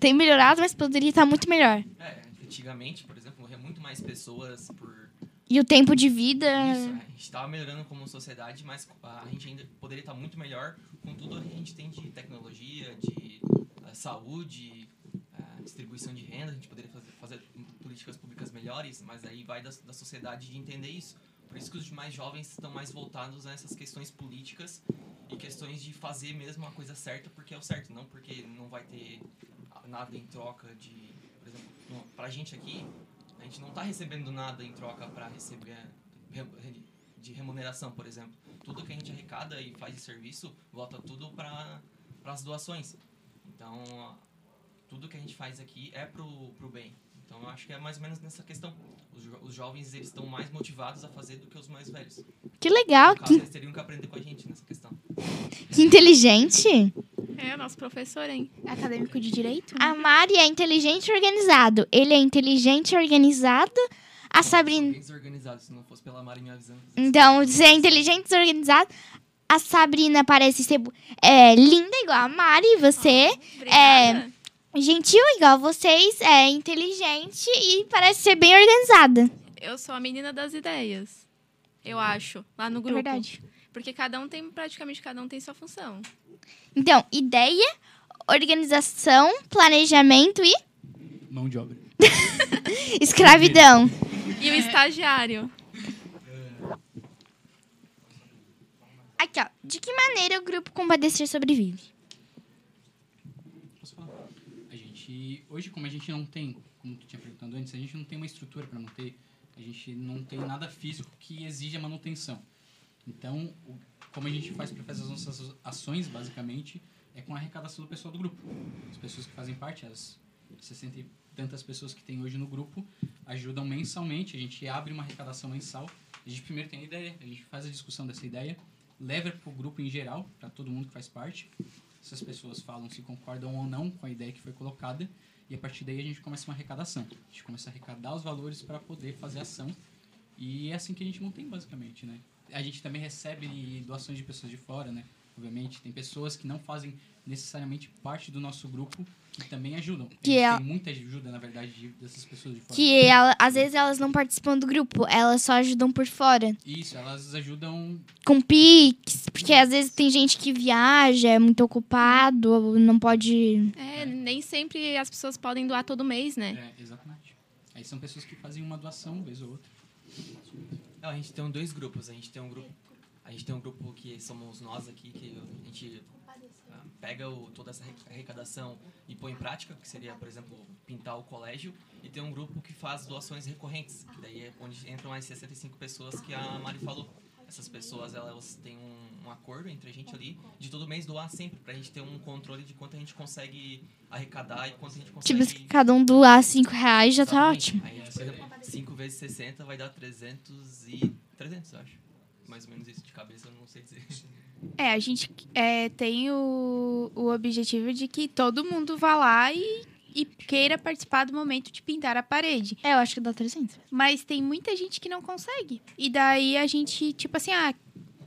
Tem melhorado, mas poderia estar muito melhor. É, antigamente, por exemplo, morria muito mais pessoas por. E o tempo de vida. Isso, a gente estava melhorando como sociedade, mas a gente ainda poderia estar muito melhor com tudo que a gente tem de tecnologia, de eh, saúde, eh, distribuição de renda. A gente poderia fazer, fazer políticas públicas melhores, mas aí vai da, da sociedade de entender isso. Por isso que os mais jovens estão mais voltados a essas questões políticas e questões de fazer mesmo a coisa certa porque é o certo, não porque não vai ter nada em troca de. Por exemplo, no- pra gente aqui, a gente não tá recebendo nada em troca para receber re- re- de remuneração, por exemplo. Tudo que a gente arrecada e faz de serviço, volta tudo para as doações. Então, tudo que a gente faz aqui é pro, pro bem. Então, eu acho que é mais ou menos nessa questão. Os, jo- os jovens, eles estão mais motivados a fazer do que os mais velhos. Que legal, caso, que, eles teriam que aprender com a gente nessa questão. que inteligente. É, nosso professor, hein? Acadêmico de direito? A Mari é inteligente e organizado. Ele é inteligente e organizado. A Sabrina. Desorganizado, se não fosse pela Mari me avisando. Então, você é inteligente e desorganizado. A Sabrina parece ser é, linda igual a Mari. Você Obrigada. Gentil igual vocês. É inteligente e parece ser bem organizada. Eu sou a menina das ideias. Eu acho, lá no É grupo. verdade. Porque cada um tem, praticamente cada um tem sua função. Então, ideia, organização, planejamento e Mão de obra. escravidão. E o estagiário? Aqui, ó. De que maneira o grupo Compadecer sobrevive? Posso falar? A gente, hoje, como a gente não tem, como tu tinha perguntado antes, a gente não tem uma estrutura para manter, a gente não tem nada físico que exija manutenção. Então, o- como a gente faz para fazer as nossas ações, basicamente, é com a arrecadação do pessoal do grupo. As pessoas que fazem parte, as 60 e tantas pessoas que tem hoje no grupo, ajudam mensalmente. A gente abre uma arrecadação mensal. A gente primeiro tem a ideia, a gente faz a discussão dessa ideia, leva para o grupo em geral, para todo mundo que faz parte. Essas pessoas falam se concordam ou não com a ideia que foi colocada. E a partir daí a gente começa uma arrecadação. A gente começa a arrecadar os valores para poder fazer ação. E é assim que a gente mantém, basicamente, né? A gente também recebe doações de pessoas de fora, né? Obviamente, tem pessoas que não fazem necessariamente parte do nosso grupo que também ajudam. Que é- Tem muita ajuda, na verdade, de- dessas pessoas de fora. Que ela- às vezes elas não participam do grupo, elas só ajudam por fora. Isso, elas ajudam Com Pix, porque às vezes tem gente que viaja, é muito ocupado, não pode. É, nem sempre as pessoas podem doar todo mês, né? É, exatamente. Aí são pessoas que fazem uma doação, uma vez ou outra. Não, a gente tem dois grupos. A gente tem um grupo, a gente tem um grupo que somos nós aqui que a gente pega o, toda essa arre- arrecadação e põe em prática, que seria, por exemplo, pintar o colégio, e tem um grupo que faz doações recorrentes, que daí é onde entram as 65 pessoas que a Mari falou. Essas pessoas, elas têm um, um acordo entre a gente ali de todo mês doar sempre, pra gente ter um controle de quanto a gente consegue arrecadar e quanto a gente consegue... Tipo, se cada um doar 5 reais já tá Exatamente. ótimo. Aí, por exemplo, 5 vezes 60 vai dar 300 e... 300, eu acho. Mais ou menos isso de cabeça, eu não sei dizer. É, a gente é, tem o, o objetivo de que todo mundo vá lá e, e queira participar do momento de pintar a parede. É, eu acho que dá 300. Mas tem muita gente que não consegue. E daí a gente, tipo assim, ah,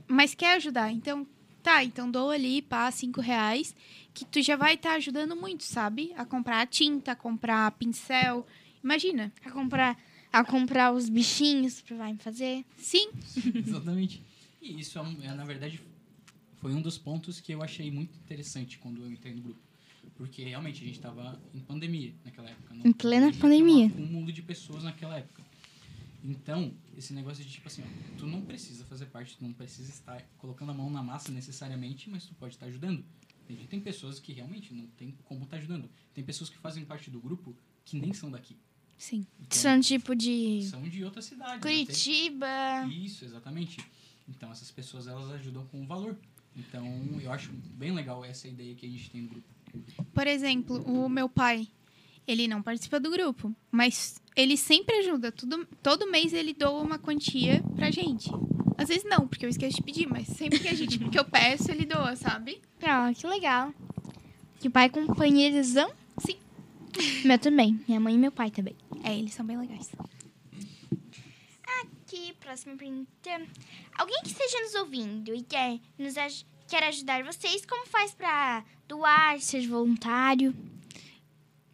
mas quer ajudar. Então, tá, então doa ali, pá, cinco reais, que tu já vai estar ajudando muito, sabe? A comprar tinta, a comprar pincel. Imagina. A comprar, a comprar os bichinhos pra vai fazer. Sim, Exatamente. E isso, é, é, na verdade, foi um dos pontos que eu achei muito interessante quando eu entrei no grupo. Porque realmente a gente estava em pandemia naquela época. não Em plena pandemia. Um acúmulo de pessoas naquela época. Então, esse negócio de tipo assim, ó, tu não precisa fazer parte, tu não precisa estar colocando a mão na massa necessariamente, mas tu pode estar ajudando. Tem pessoas que realmente não tem como estar ajudando. Tem pessoas que fazem parte do grupo que nem são daqui. Sim. Então, São tipo de são de outra cidade. Curitiba. Isso, exatamente. Então, essas pessoas, elas ajudam com valor. Então, eu acho bem legal essa ideia que a gente tem no grupo. Por exemplo, o meu pai, ele não participa do grupo, mas ele sempre ajuda. Tudo, todo mês ele doa uma quantia pra gente. Às vezes não, porque eu esqueço de pedir, mas sempre que a gente, que eu peço, ele doa, sabe? Ah, que legal. Que pai companheirizão? Sim. Meu também. Minha mãe e meu pai também. É, eles são bem legais. Próxima pergunta. Alguém que esteja nos ouvindo e quer, nos aj- quer ajudar vocês, como faz pra doar, ser voluntário?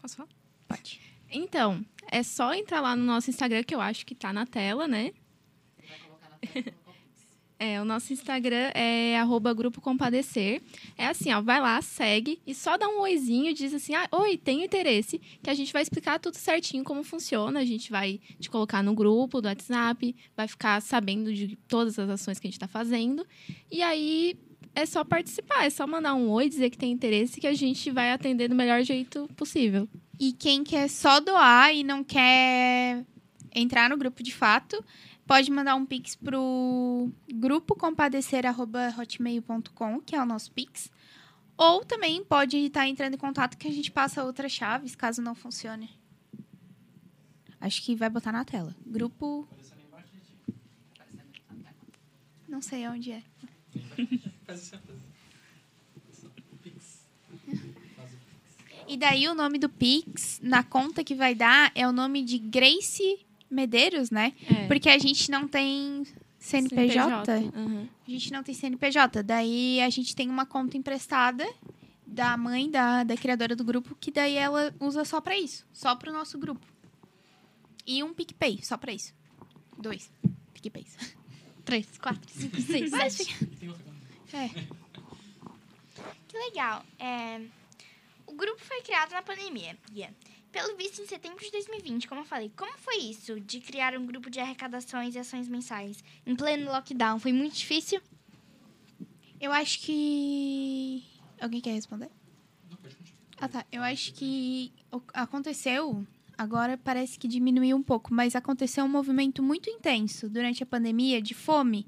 Posso falar? Pode. Então, é só entrar lá no nosso Instagram, que eu acho que tá na tela, né? Vai colocar na tela. É, o nosso Instagram é arroba Grupo Compadecer. É assim, ó, vai lá, segue e só dá um oizinho diz assim, ah, oi, tenho interesse, que a gente vai explicar tudo certinho como funciona. A gente vai te colocar no grupo do WhatsApp, vai ficar sabendo de todas as ações que a gente tá fazendo. E aí é só participar, é só mandar um oi, dizer que tem interesse, que a gente vai atender do melhor jeito possível. E quem quer só doar e não quer entrar no grupo de fato, pode mandar um pix pro grupo compadecer@hotmail.com, que é o nosso pix. Ou também pode estar entrando em contato que a gente passa outras chaves, caso não funcione. Acho que vai botar na tela. Grupo, não sei onde é. E daí o nome do Pix, na conta que vai dar, é o nome de Grace Medeiros, né? É. Porque a gente não tem CNPJ. Uhum. A gente não tem CNPJ. Daí a gente tem uma conta emprestada da mãe da, da criadora do grupo, que daí ela usa só pra isso. Só pro nosso grupo. E um PicPay, só pra isso. Dois PicPays. Três, quatro, cinco, seis, sete. Tem outra coisa. É. Que legal. É, O grupo foi criado na pandemia. Yeah. Pelo visto, em setembro de 2020, como eu falei. Como foi isso de criar um grupo de arrecadações e ações mensais em pleno lockdown? Foi muito difícil? Eu acho que. Alguém quer responder? Ah, tá. Eu acho que aconteceu. Agora parece que diminuiu um pouco, mas aconteceu um movimento muito intenso durante a pandemia de fome.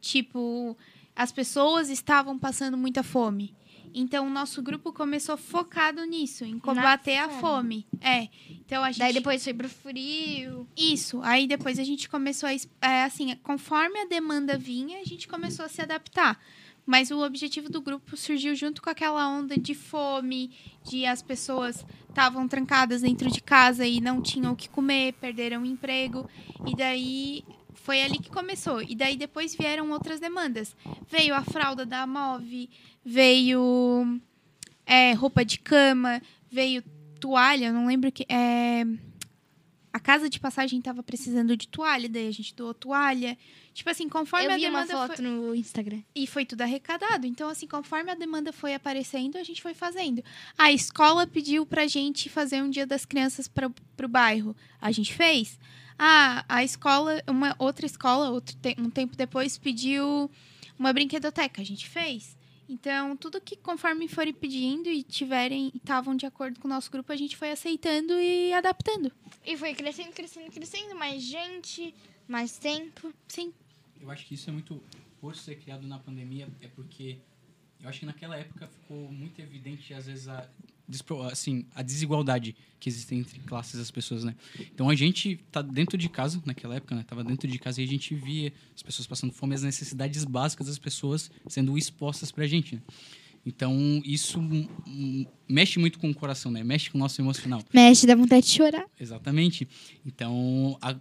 Tipo, as pessoas estavam passando muita fome. Então, o nosso grupo começou focado nisso, em combater a fome. É. Então, a gente... Daí depois foi pro frio. Isso. Aí depois a gente começou a. É, assim, conforme a demanda vinha, a gente começou a se adaptar. Mas o objetivo do grupo surgiu junto com aquela onda de fome, de as pessoas estavam trancadas dentro de casa e não tinham o que comer, perderam o emprego. E daí foi ali que começou. E daí depois vieram outras demandas. Veio a fralda da Amov, veio é, roupa de cama, veio toalha, não lembro que. É, a casa de passagem estava precisando de toalha, daí a gente doou toalha. Tipo assim, conforme eu a vi uma demanda foto foi... no Instagram. E foi tudo arrecadado. Então, assim, conforme a demanda foi aparecendo, a gente foi fazendo. A escola pediu pra gente fazer um dia das crianças para pro bairro. A gente fez. Ah, a escola, uma outra escola, outro te- um tempo depois, pediu uma brinquedoteca. A gente fez. Então, tudo que conforme forem pedindo e tiverem e estavam de acordo com o nosso grupo, a gente foi aceitando e adaptando. E foi crescendo, crescendo, crescendo. Mais gente, mais tempo. Sim. Eu acho que isso é muito. Por ser criado na pandemia, é porque. Eu acho que naquela época ficou muito evidente, às vezes, a, assim, a desigualdade que existe entre classes das pessoas, né? Então a gente tá dentro de casa, naquela época, né? Tava dentro de casa e a gente via as pessoas passando fome, as necessidades básicas das pessoas sendo expostas pra gente, né? Então isso mexe muito com o coração, né? Mexe com o nosso emocional. Mexe, dá vontade de chorar. Exatamente. Então, a-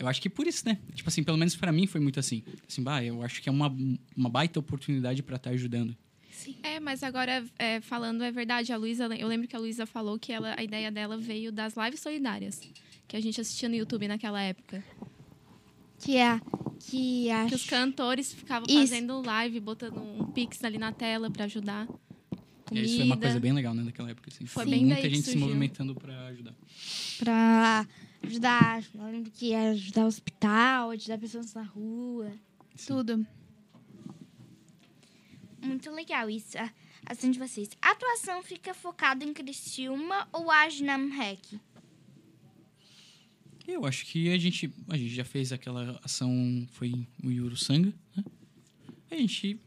eu acho que por isso, né? Tipo assim, pelo menos pra mim foi muito assim. Assim, bah, eu acho que é uma, uma baita oportunidade pra estar ajudando. É, mas agora, é, falando é verdade, a Luísa, eu lembro que a Luísa falou que ela, a ideia dela veio das lives solidárias, que a gente assistia no YouTube naquela época. Que é. Que Que acho. os cantores ficavam Isso. fazendo live, botando um pix ali na tela pra ajudar. comida. Isso foi uma coisa bem legal, né, naquela época. Assim. Foi Ficou bem muita que gente se surgiu. movimentando pra ajudar. Pra ajudar, eu lembro que ia ajudar o hospital, ajudar pessoas na rua. Tudo. Muito legal isso, a ação de vocês. A atuação fica focada em Criciúma ou age na REC? Eu acho que a gente, a gente já fez aquela ação, foi o Yuru Sanga, né? A gente,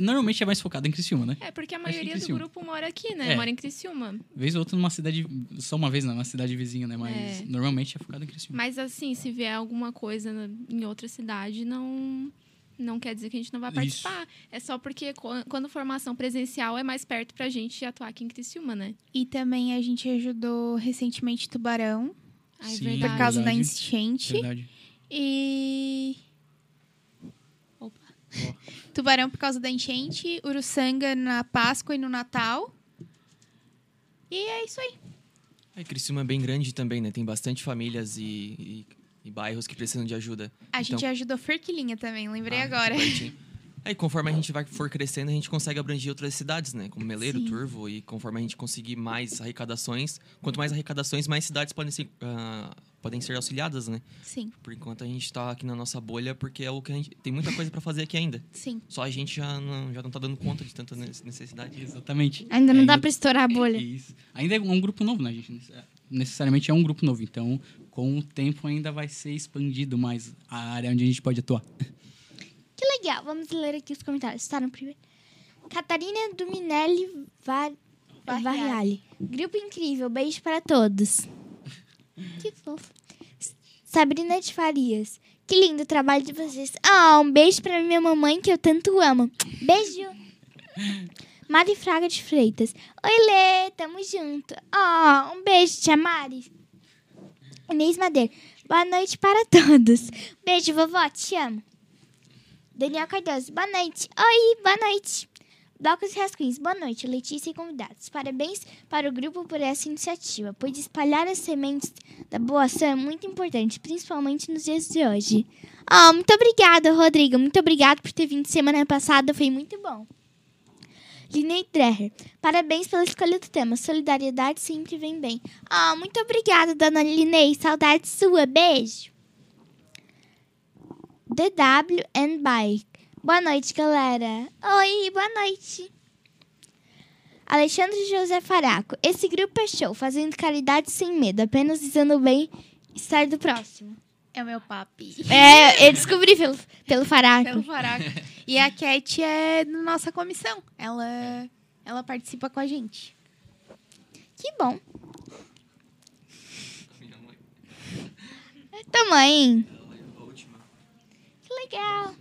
normalmente é mais focado em Criciúma, né? É, porque a maioria do grupo mora aqui, né? É. Mora em Criciúma. Vez ou outra numa cidade, só uma vez numa cidade vizinha, né? Mas É. normalmente é focado em Criciúma. Mas assim, se vier alguma coisa em outra cidade, não não quer dizer que a gente não vai Isso. participar. É só porque quan- quando formação presencial é mais perto pra gente atuar aqui em Criciúma, né? E também a gente ajudou recentemente Tubarão, Ah, é Sim, verdade. por causa da verdade. enchente. Verdade. E. Tubarão por causa da enchente, Uruçanga na Páscoa e no Natal. E é isso aí. A Criciúma é bem grande também, né? Tem bastante famílias e, e- e bairros que precisam de ajuda. A Então- gente ajudou Ferquilinha também, lembrei Ah, agora. Aí, conforme a gente vai for crescendo, a gente consegue abranger outras cidades, né? Como Meleiro, Sim. Turvo. E conforme a gente conseguir mais arrecadações, quanto mais arrecadações, mais cidades podem ser, ah, podem ser auxiliadas, né? Sim, Por enquanto a gente tá aqui na nossa bolha, porque é o que a gente. Tem muita coisa pra fazer aqui ainda. sim. Só a gente já não, já não tá dando conta de tanta ne- necessidade. Exatamente. Ainda não É, dá pra estourar a bolha. Isso. Ainda é um grupo novo, né, gente? Necessariamente é um grupo novo. Então, com o tempo, ainda vai ser expandido mais a área onde a gente pode atuar. Que legal. Vamos ler aqui os comentários. Está no primeiro. Catarina Duminelli Var... Varriali. Varriali. Grupo incrível. Beijo para todos. Que fofo. Sabrina de Farias. Que lindo o trabalho de vocês. Ah, um beijo para minha mamãe que eu tanto amo. Beijo. Mari Fraga de Freitas. Oi, Lê. Tamo junto. Ah, um beijo, tia Mari. Inês Madeira. Boa noite para todos. Beijo, vovó. Te amo. Daniel Cardoso, boa noite. Oi, boa noite. Blocos e Rascunhos, boa noite, Letícia e convidados. Parabéns para o grupo por essa iniciativa, pois espalhar as sementes da boa ação é muito importante, principalmente nos dias de hoje. Ah, muito obrigada, Rodrigo. Muito obrigada por ter vindo semana passada, foi muito bom. Linei Dreher, parabéns pela escolha do tema. Solidariedade sempre vem bem. Ah, muito obrigada, dona Linei. Saudade sua. Beijo. DW and Bike. Boa noite, galera. Oi, boa noite. Alexandre José Faraco. Esse grupo é show, fazendo caridade sem medo, apenas visando o bem-estar do próximo. É o meu papi. É, eu descobri pelo, pelo Faraco. Pelo Faraco. E a Cat é da nossa comissão. Ela, ela participa com a gente. Que bom. Tamanho. Que legal.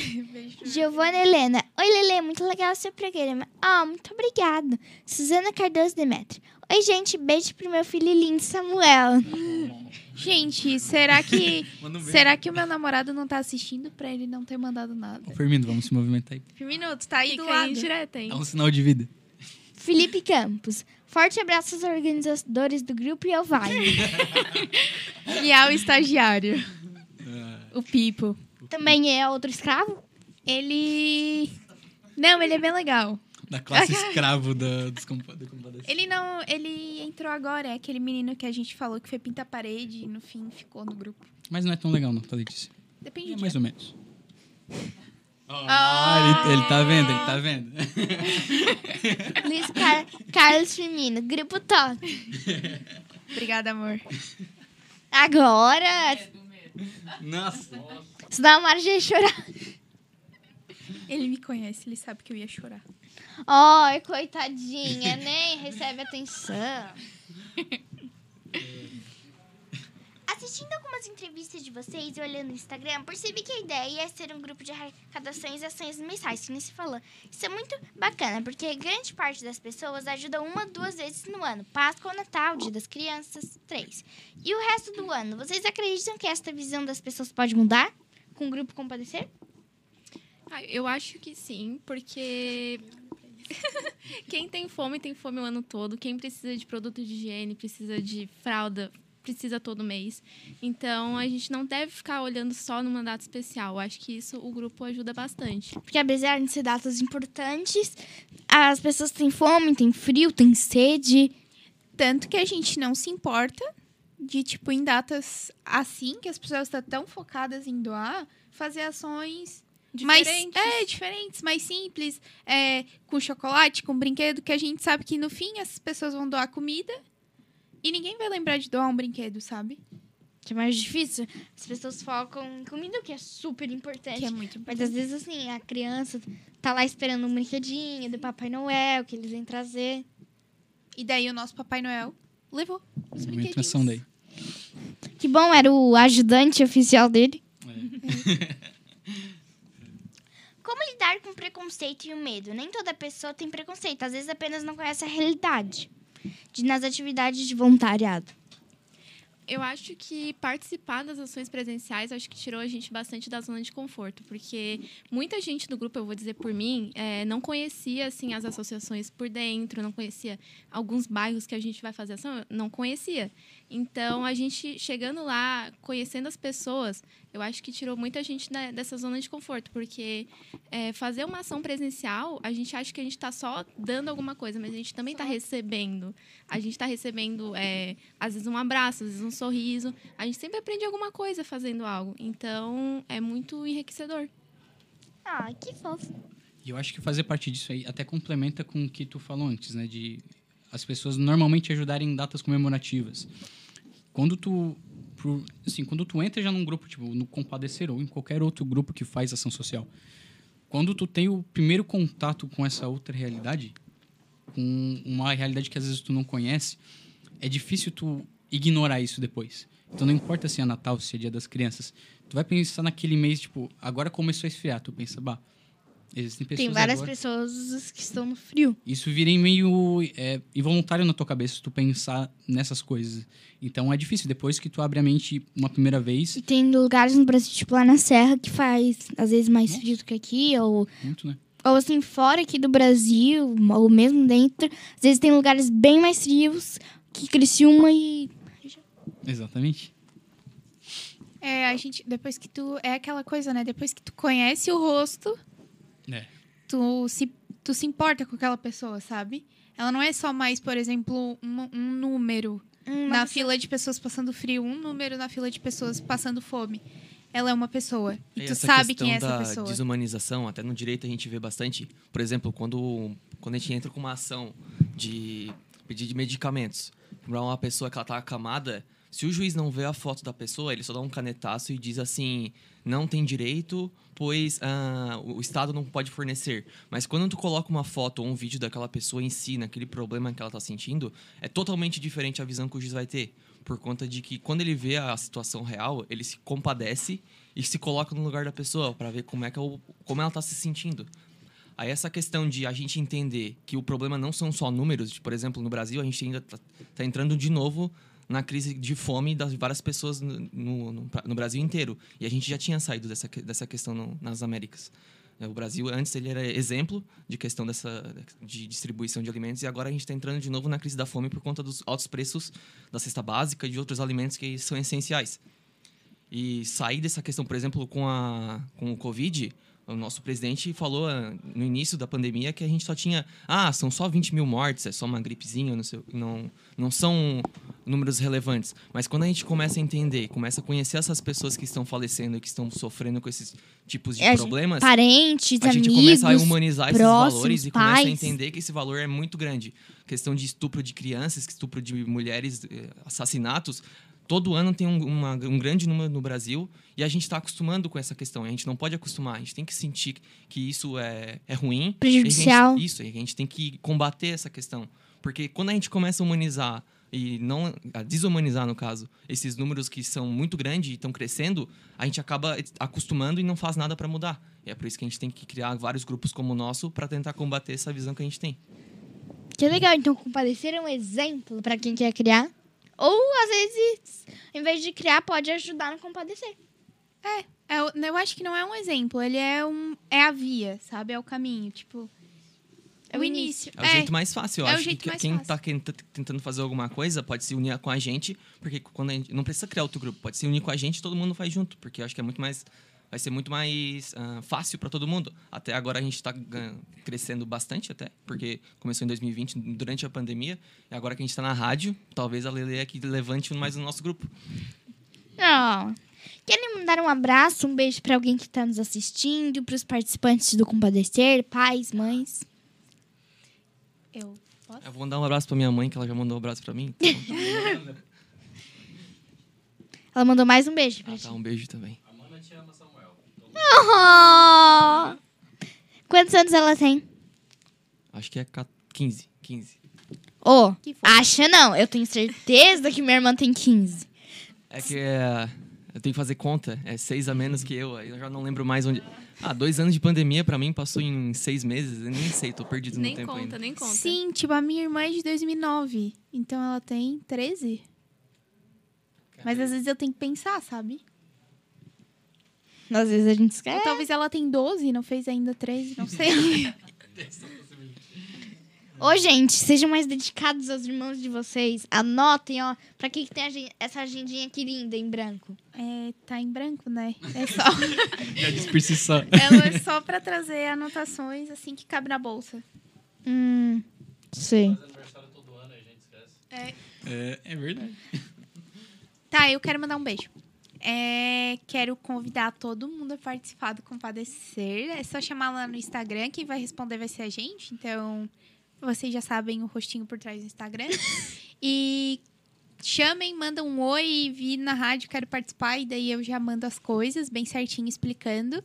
Giovana Helena. Oi, Lele, muito legal o seu programa. Ah, muito obrigada. Suzana Cardoso Demetrio. Oi, gente, beijo pro meu filho lindo Samuel. Gente, será que um será que o meu namorado não tá assistindo pra ele não ter mandado nada? Ô, Firmino, vamos se movimentar aí. Por minutos, tá aí Fica do aí lado. direto, hein? Dá um sinal de vida. Felipe Campos. Forte abraço aos organizadores do grupo e ao Vale. E ao estagiário, o Pipo. Também é outro escravo? Ele Não, ele é bem legal. Da classe escravo da, dos compadecente. Ele não, ele entrou agora, é aquele menino que a gente falou que foi pintar a parede e no fim ficou no grupo. Mas não é tão legal, não, tá, Letícia? Depende É mais dia. ou menos. Ah, ele, ele tá vendo, ele tá vendo. Luiz Car- Carlos Firmino, grupo top. Obrigada, amor. Agora, Nossa. se dá uma margem de chorar. Ele me conhece, ele sabe que eu ia chorar. Ai, coitadinha, nem recebe atenção. Assistindo algumas entrevistas de vocês e olhando no Instagram, percebi que a ideia é ser um grupo de arrecadações e ações mensais, que nem se falou. Isso é muito bacana, porque grande parte das pessoas ajuda uma, duas vezes no ano. Páscoa, Natal, Dia das Crianças, três. E o resto do ano, vocês acreditam que esta visão das pessoas pode mudar com o grupo compadecer? Ah, eu acho que sim, porque quem tem fome tem fome o ano todo. Quem precisa de produto de higiene, precisa de fralda, precisa todo mês. Então, a gente não deve ficar olhando só numa data especial. Eu acho que isso o grupo ajuda bastante. Porque apesar de ser datas importantes, as pessoas têm fome, têm frio, têm sede. Tanto que a gente não se importa de, tipo, em datas assim, que as pessoas estão tão focadas em doar, fazer ações mais Diferentes. é, diferentes, mais simples, é, com chocolate, com brinquedo, que a gente sabe que no fim as pessoas vão doar comida e ninguém vai lembrar de doar um brinquedo, sabe? Que é mais difícil. As pessoas focam em comida, que é super importante. Que é muito Mas importante. às vezes, assim, a criança tá lá esperando um brinquedinho do Papai Noel, que eles vêm trazer. E daí o nosso Papai Noel levou os brinquedinhos. daí. Que bom, era o ajudante oficial dele. Como lidar com o preconceito e o medo? Nem toda pessoa tem preconceito, às vezes apenas não conhece a realidade. De, nas atividades de voluntariado. Eu acho que participar das ações presenciais, acho que tirou a gente bastante da zona de conforto, porque muita gente do grupo, eu vou dizer por mim, eh, não conhecia assim as associações por dentro, não conhecia alguns bairros que a gente vai fazer ação, não conhecia. Então, a gente chegando lá, conhecendo as pessoas, eu acho que tirou muita gente da- dessa zona de conforto, porque eh, fazer uma ação presencial, a gente acha que a gente está só dando alguma coisa, mas a gente também está recebendo. A gente está recebendo, eh, às vezes, um abraço, às vezes, um sorriso. A gente sempre aprende alguma coisa fazendo algo. Então, é muito enriquecedor. Ah, que fofo. E eu acho que fazer parte disso aí até complementa com o que tu falou antes, né? De as pessoas normalmente ajudarem em datas comemorativas. Quando tu, pro- assim, quando tu entra já num grupo, tipo, no Compadecer ou em qualquer outro grupo que faz ação social, quando tu tem o primeiro contato com essa outra realidade, com uma realidade que às vezes tu não conhece, é difícil tu ignorar isso depois. Então não importa se é Natal, se é Dia das Crianças, tu vai pensar naquele mês, tipo, agora começou a esfriar, tu pensa, bah, existem pessoas Tem várias agora... pessoas que estão no frio. Isso vira em meio é, involuntário na tua cabeça, tu pensar nessas coisas. Então é difícil, depois que tu abre a mente uma primeira vez, E tem lugares no Brasil, tipo lá na Serra, que faz às vezes mais frio do que aqui, ou, muito, né? ou assim, fora aqui do Brasil, ou mesmo dentro. Às vezes tem lugares bem mais frios que Criciúma e. Exatamente. É, a gente, depois que tu. É aquela coisa, né? Depois que tu conhece o rosto, É. tu se, tu se importa com aquela pessoa, sabe? Ela não é só mais, por exemplo, um, um número Uma na fila de pessoas passando frio, um número na fila de pessoas passando fome. Ela é uma pessoa. E, tu essa sabe quem é essa da pessoa. desumanização, até no direito a gente vê bastante. Por exemplo, quando, quando a gente entra com uma ação de pedir de medicamentos para uma pessoa que ela tá acamada, se o juiz não vê a foto da pessoa, ele só dá um canetaço e diz assim, não tem direito, pois ah, o Estado não pode fornecer. Mas quando tu coloca uma foto ou um vídeo daquela pessoa em si, naquele problema que ela tá sentindo, é totalmente diferente a visão que o juiz vai ter. Por conta de que quando ele vê a situação real, ele se compadece e se coloca no lugar da pessoa para ver como é que é o, como ela tá se sentindo. Aí essa questão de a gente entender que o problema não são só números, por exemplo, no Brasil a gente ainda tá, tá entrando de novo na crise de fome das várias pessoas no, no, no- Brasil inteiro. E a gente já tinha saído dessa, dessa questão no- nas Américas. É, O Brasil, antes, ele era exemplo de questão dessa, de distribuição de alimentos e agora a gente está entrando de novo na crise da fome por conta dos altos preços da cesta básica e de outros alimentos que são essenciais. E sair dessa questão, por exemplo, com, a, com o Covid, o nosso presidente falou ah, no início da pandemia que a gente só tinha. Ah, são só 20 mil mortes, é só uma gripezinha, não, sei, não, não são números relevantes. Mas quando a gente começa a entender, começa a conhecer essas pessoas que estão falecendo e que estão sofrendo com esses tipos de É, problemas, Parentes, a gente amigos. começa a humanizar esses próximos, valores e começa a pais. entender que esse valor é muito grande. Questão de estupro de crianças, estupro de mulheres, eh, assassinatos. Todo ano tem um, uma- um grande número no Brasil e a gente está acostumando com essa questão. A gente não pode acostumar. A gente tem que sentir que isso é, é ruim. Prejudicial. E a gente- isso, e a gente tem que combater essa questão. Porque quando a gente começa a humanizar e não a desumanizar, no caso, esses números que são muito grandes e estão crescendo, a gente acaba acostumando e não faz nada para mudar. E é por isso que a gente tem que criar vários grupos como o nosso para tentar combater essa visão que a gente tem. Que legal, então compadecer é um exemplo para quem quer criar. Ou, às vezes, em vez de criar, pode ajudar no compadecer. É, o- eu acho que não é um exemplo, ele é um é a via, sabe? É o caminho, tipo, É o início. É o jeito mais fácil. Eu é o acho jeito que mais quem fácil. tá quem tá tentando fazer alguma coisa pode se unir com a gente, porque quando a gente, não precisa criar outro grupo, pode se unir com a gente, todo mundo faz junto, porque eu acho que é muito mais vai ser muito mais ah, fácil para todo mundo. Até agora a gente está crescendo bastante até, porque começou em 2020 durante a pandemia, e agora que a gente está na rádio, talvez a Lele aqui levante mais o nosso grupo. Querem mandar um abraço, um beijo pra alguém que tá nos assistindo, pros participantes do Compadecer, pais, mães. Eu posso? Eu vou mandar um abraço para minha mãe, que ela já mandou um abraço para mim. Então, Ela mandou mais um beijo pra ah, tá, um beijo também. Oh! Quantos anos ela tem? Acho que é 15, 15. Ô, Que fofo. acha não. Eu tenho certeza que minha irmã tem 15. É que é, eu tenho que fazer conta. É seis a menos que eu. Aí eu já não lembro mais onde. Ah, dois anos de pandemia pra mim passou em seis meses. Eu nem sei, tô perdido Nem no tempo conta, ainda. nem conta. Sim, tipo, a minha irmã é de 2009. Então ela tem 13. Mas às vezes eu tenho que pensar, sabe? Às vezes a gente Ou esquece. talvez ela tem 12, não fez ainda 13, não sei. Ô, gente, sejam mais dedicados aos irmãos de vocês. Anotem, ó. Pra que, que tem essa agendinha aqui linda em branco? é, tá em branco, né? É só, só. ela é só pra trazer anotações assim que cabe na bolsa. Hum, sei. É, é verdade. Tá, eu quero mandar um beijo. É, quero convidar todo mundo a participar do Compadecer. É só chamar lá no Instagram. Quem vai responder vai ser a gente. Então, vocês já sabem o rostinho por trás do Instagram. e chamem, mandam um oi, vi na rádio, quero participar. E daí eu já mando as coisas bem certinho, explicando.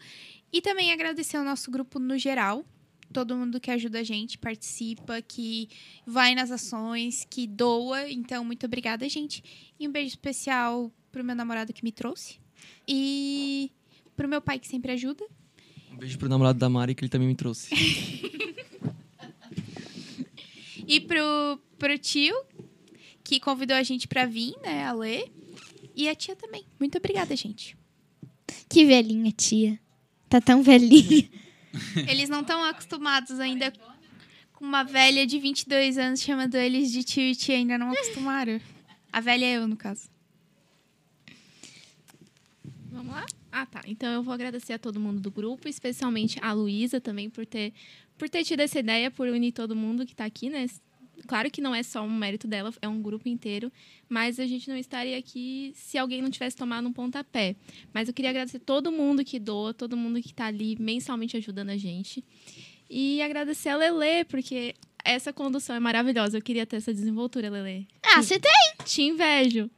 E também agradecer ao nosso grupo no geral. Todo mundo que ajuda a gente, participa, que vai nas ações, que doa. Então, muito obrigada, gente. E um beijo especial pro meu namorado que me trouxe. E pro meu pai que sempre ajuda. Um beijo pro namorado da Mari, que ele também me trouxe. E pro, pro tio, que convidou a gente pra vir, né, a Lê. E a tia também. Muito obrigada, gente. Que velhinha, tia. Tá tão velhinha. Eles não estão acostumados ainda com uma velha de 22 anos chamando eles de tio e tia. Ainda não acostumaram. A velha é eu, no caso. Vamos lá? Ah, tá. Então eu vou agradecer a todo mundo do grupo, especialmente a Luísa também por ter, por ter tido essa ideia, por unir todo mundo que tá aqui, né? Claro que não é só um mérito dela, é um grupo inteiro, mas a gente não estaria aqui se alguém não tivesse tomado um pontapé. Mas eu queria agradecer todo mundo que doa, todo mundo que tá ali mensalmente ajudando a gente. E agradecer a Lele, porque essa condução é maravilhosa. Eu queria ter essa desenvoltura, Lele. Ah, você tem. Te invejo.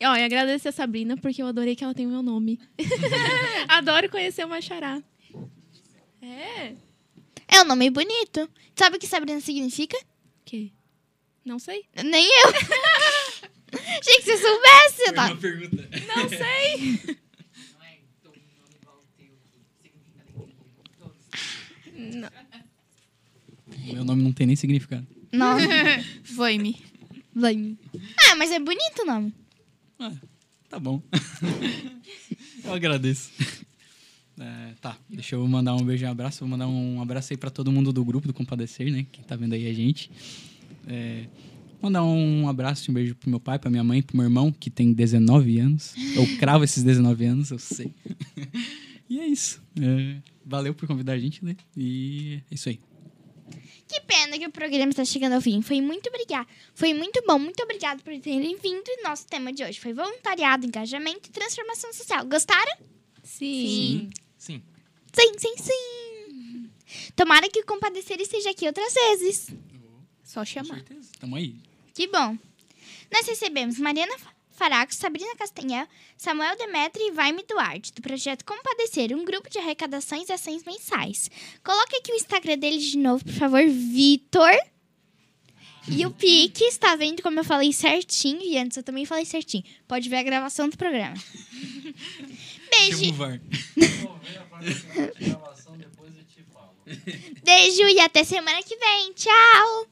E, ó, e agradecer a Sabrina, porque eu adorei que ela tem o meu nome. Adoro conhecer uma xará. É. É um nome bonito. Sabe o que Sabrina significa? O quê? Não sei. Nem eu. Achei que você soubesse. eu tava- pergunta. Não sei. Não é então, um nome igual o teu, que significa alegria. Não. Meu nome não tem nem significado. Não. Vai-me. Vai. Ah, mas é bonito o nome. Ah, tá bom. eu agradeço. É, tá, deixa eu mandar um beijo e um abraço. Vou mandar um abraço aí pra todo mundo do grupo do Compadecer, né? Quem tá vendo aí a gente. É, mandar um abraço e um beijo pro meu pai, pra minha mãe, pro meu irmão, que tem 19 anos. Eu cravo esses 19 anos, eu sei. e é isso. É, valeu por convidar a gente, né? E é isso aí. Que pena que o programa está chegando ao fim. Foi muito obrigado. Foi muito bom. Muito obrigado por terem vindo. E nosso tema de hoje foi voluntariado, engajamento e transformação social. Gostaram? Sim. Sim. Sim, sim, sim. Tomara que o Compadecer esteja aqui outras vezes. Só Com chamar. certeza. Tamo aí. Que bom. Nós recebemos Mariana Faraco, Sabrina Castanhel, Samuel Demetri e Vaime Duarte, do projeto Compadecer, um grupo de arrecadações e ações mensais. Coloque aqui o Instagram deles de novo, por favor, Vitor. E o Pique, está vendo como eu falei certinho? E antes eu também falei certinho. Pode ver a gravação do programa. Beijo, Chama o VAR. Vou ver a próxima gravação, depois eu te falo. beijo e até semana que vem. Tchau!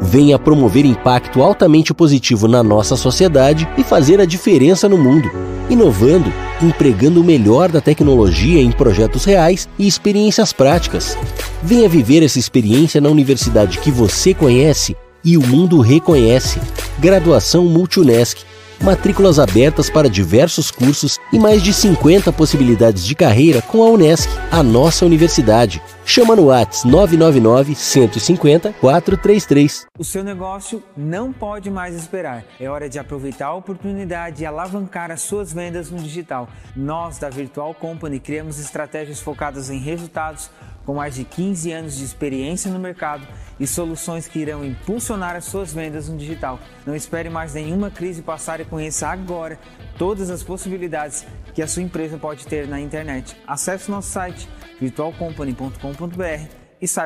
Venha promover impacto altamente positivo na nossa sociedade e fazer a diferença no mundo, inovando, empregando o melhor da tecnologia em projetos reais e experiências práticas. Venha viver essa experiência na universidade que você conhece e o mundo reconhece. Graduação Multunesc matrículas abertas para diversos cursos e mais de 50 possibilidades de carreira com a Unesc, a nossa universidade. Chama no Whats 999 150 433. O seu negócio não pode mais esperar. É hora de aproveitar a oportunidade e alavancar as suas vendas no digital. Nós da Virtual Company criamos estratégias focadas em resultados com mais de 15 anos de experiência no mercado e soluções que irão impulsionar as suas vendas no digital. Não espere mais nenhuma crise passar e conheça agora todas as possibilidades que a sua empresa pode ter na internet. Acesse nosso site virtualcompany.com.br e saiba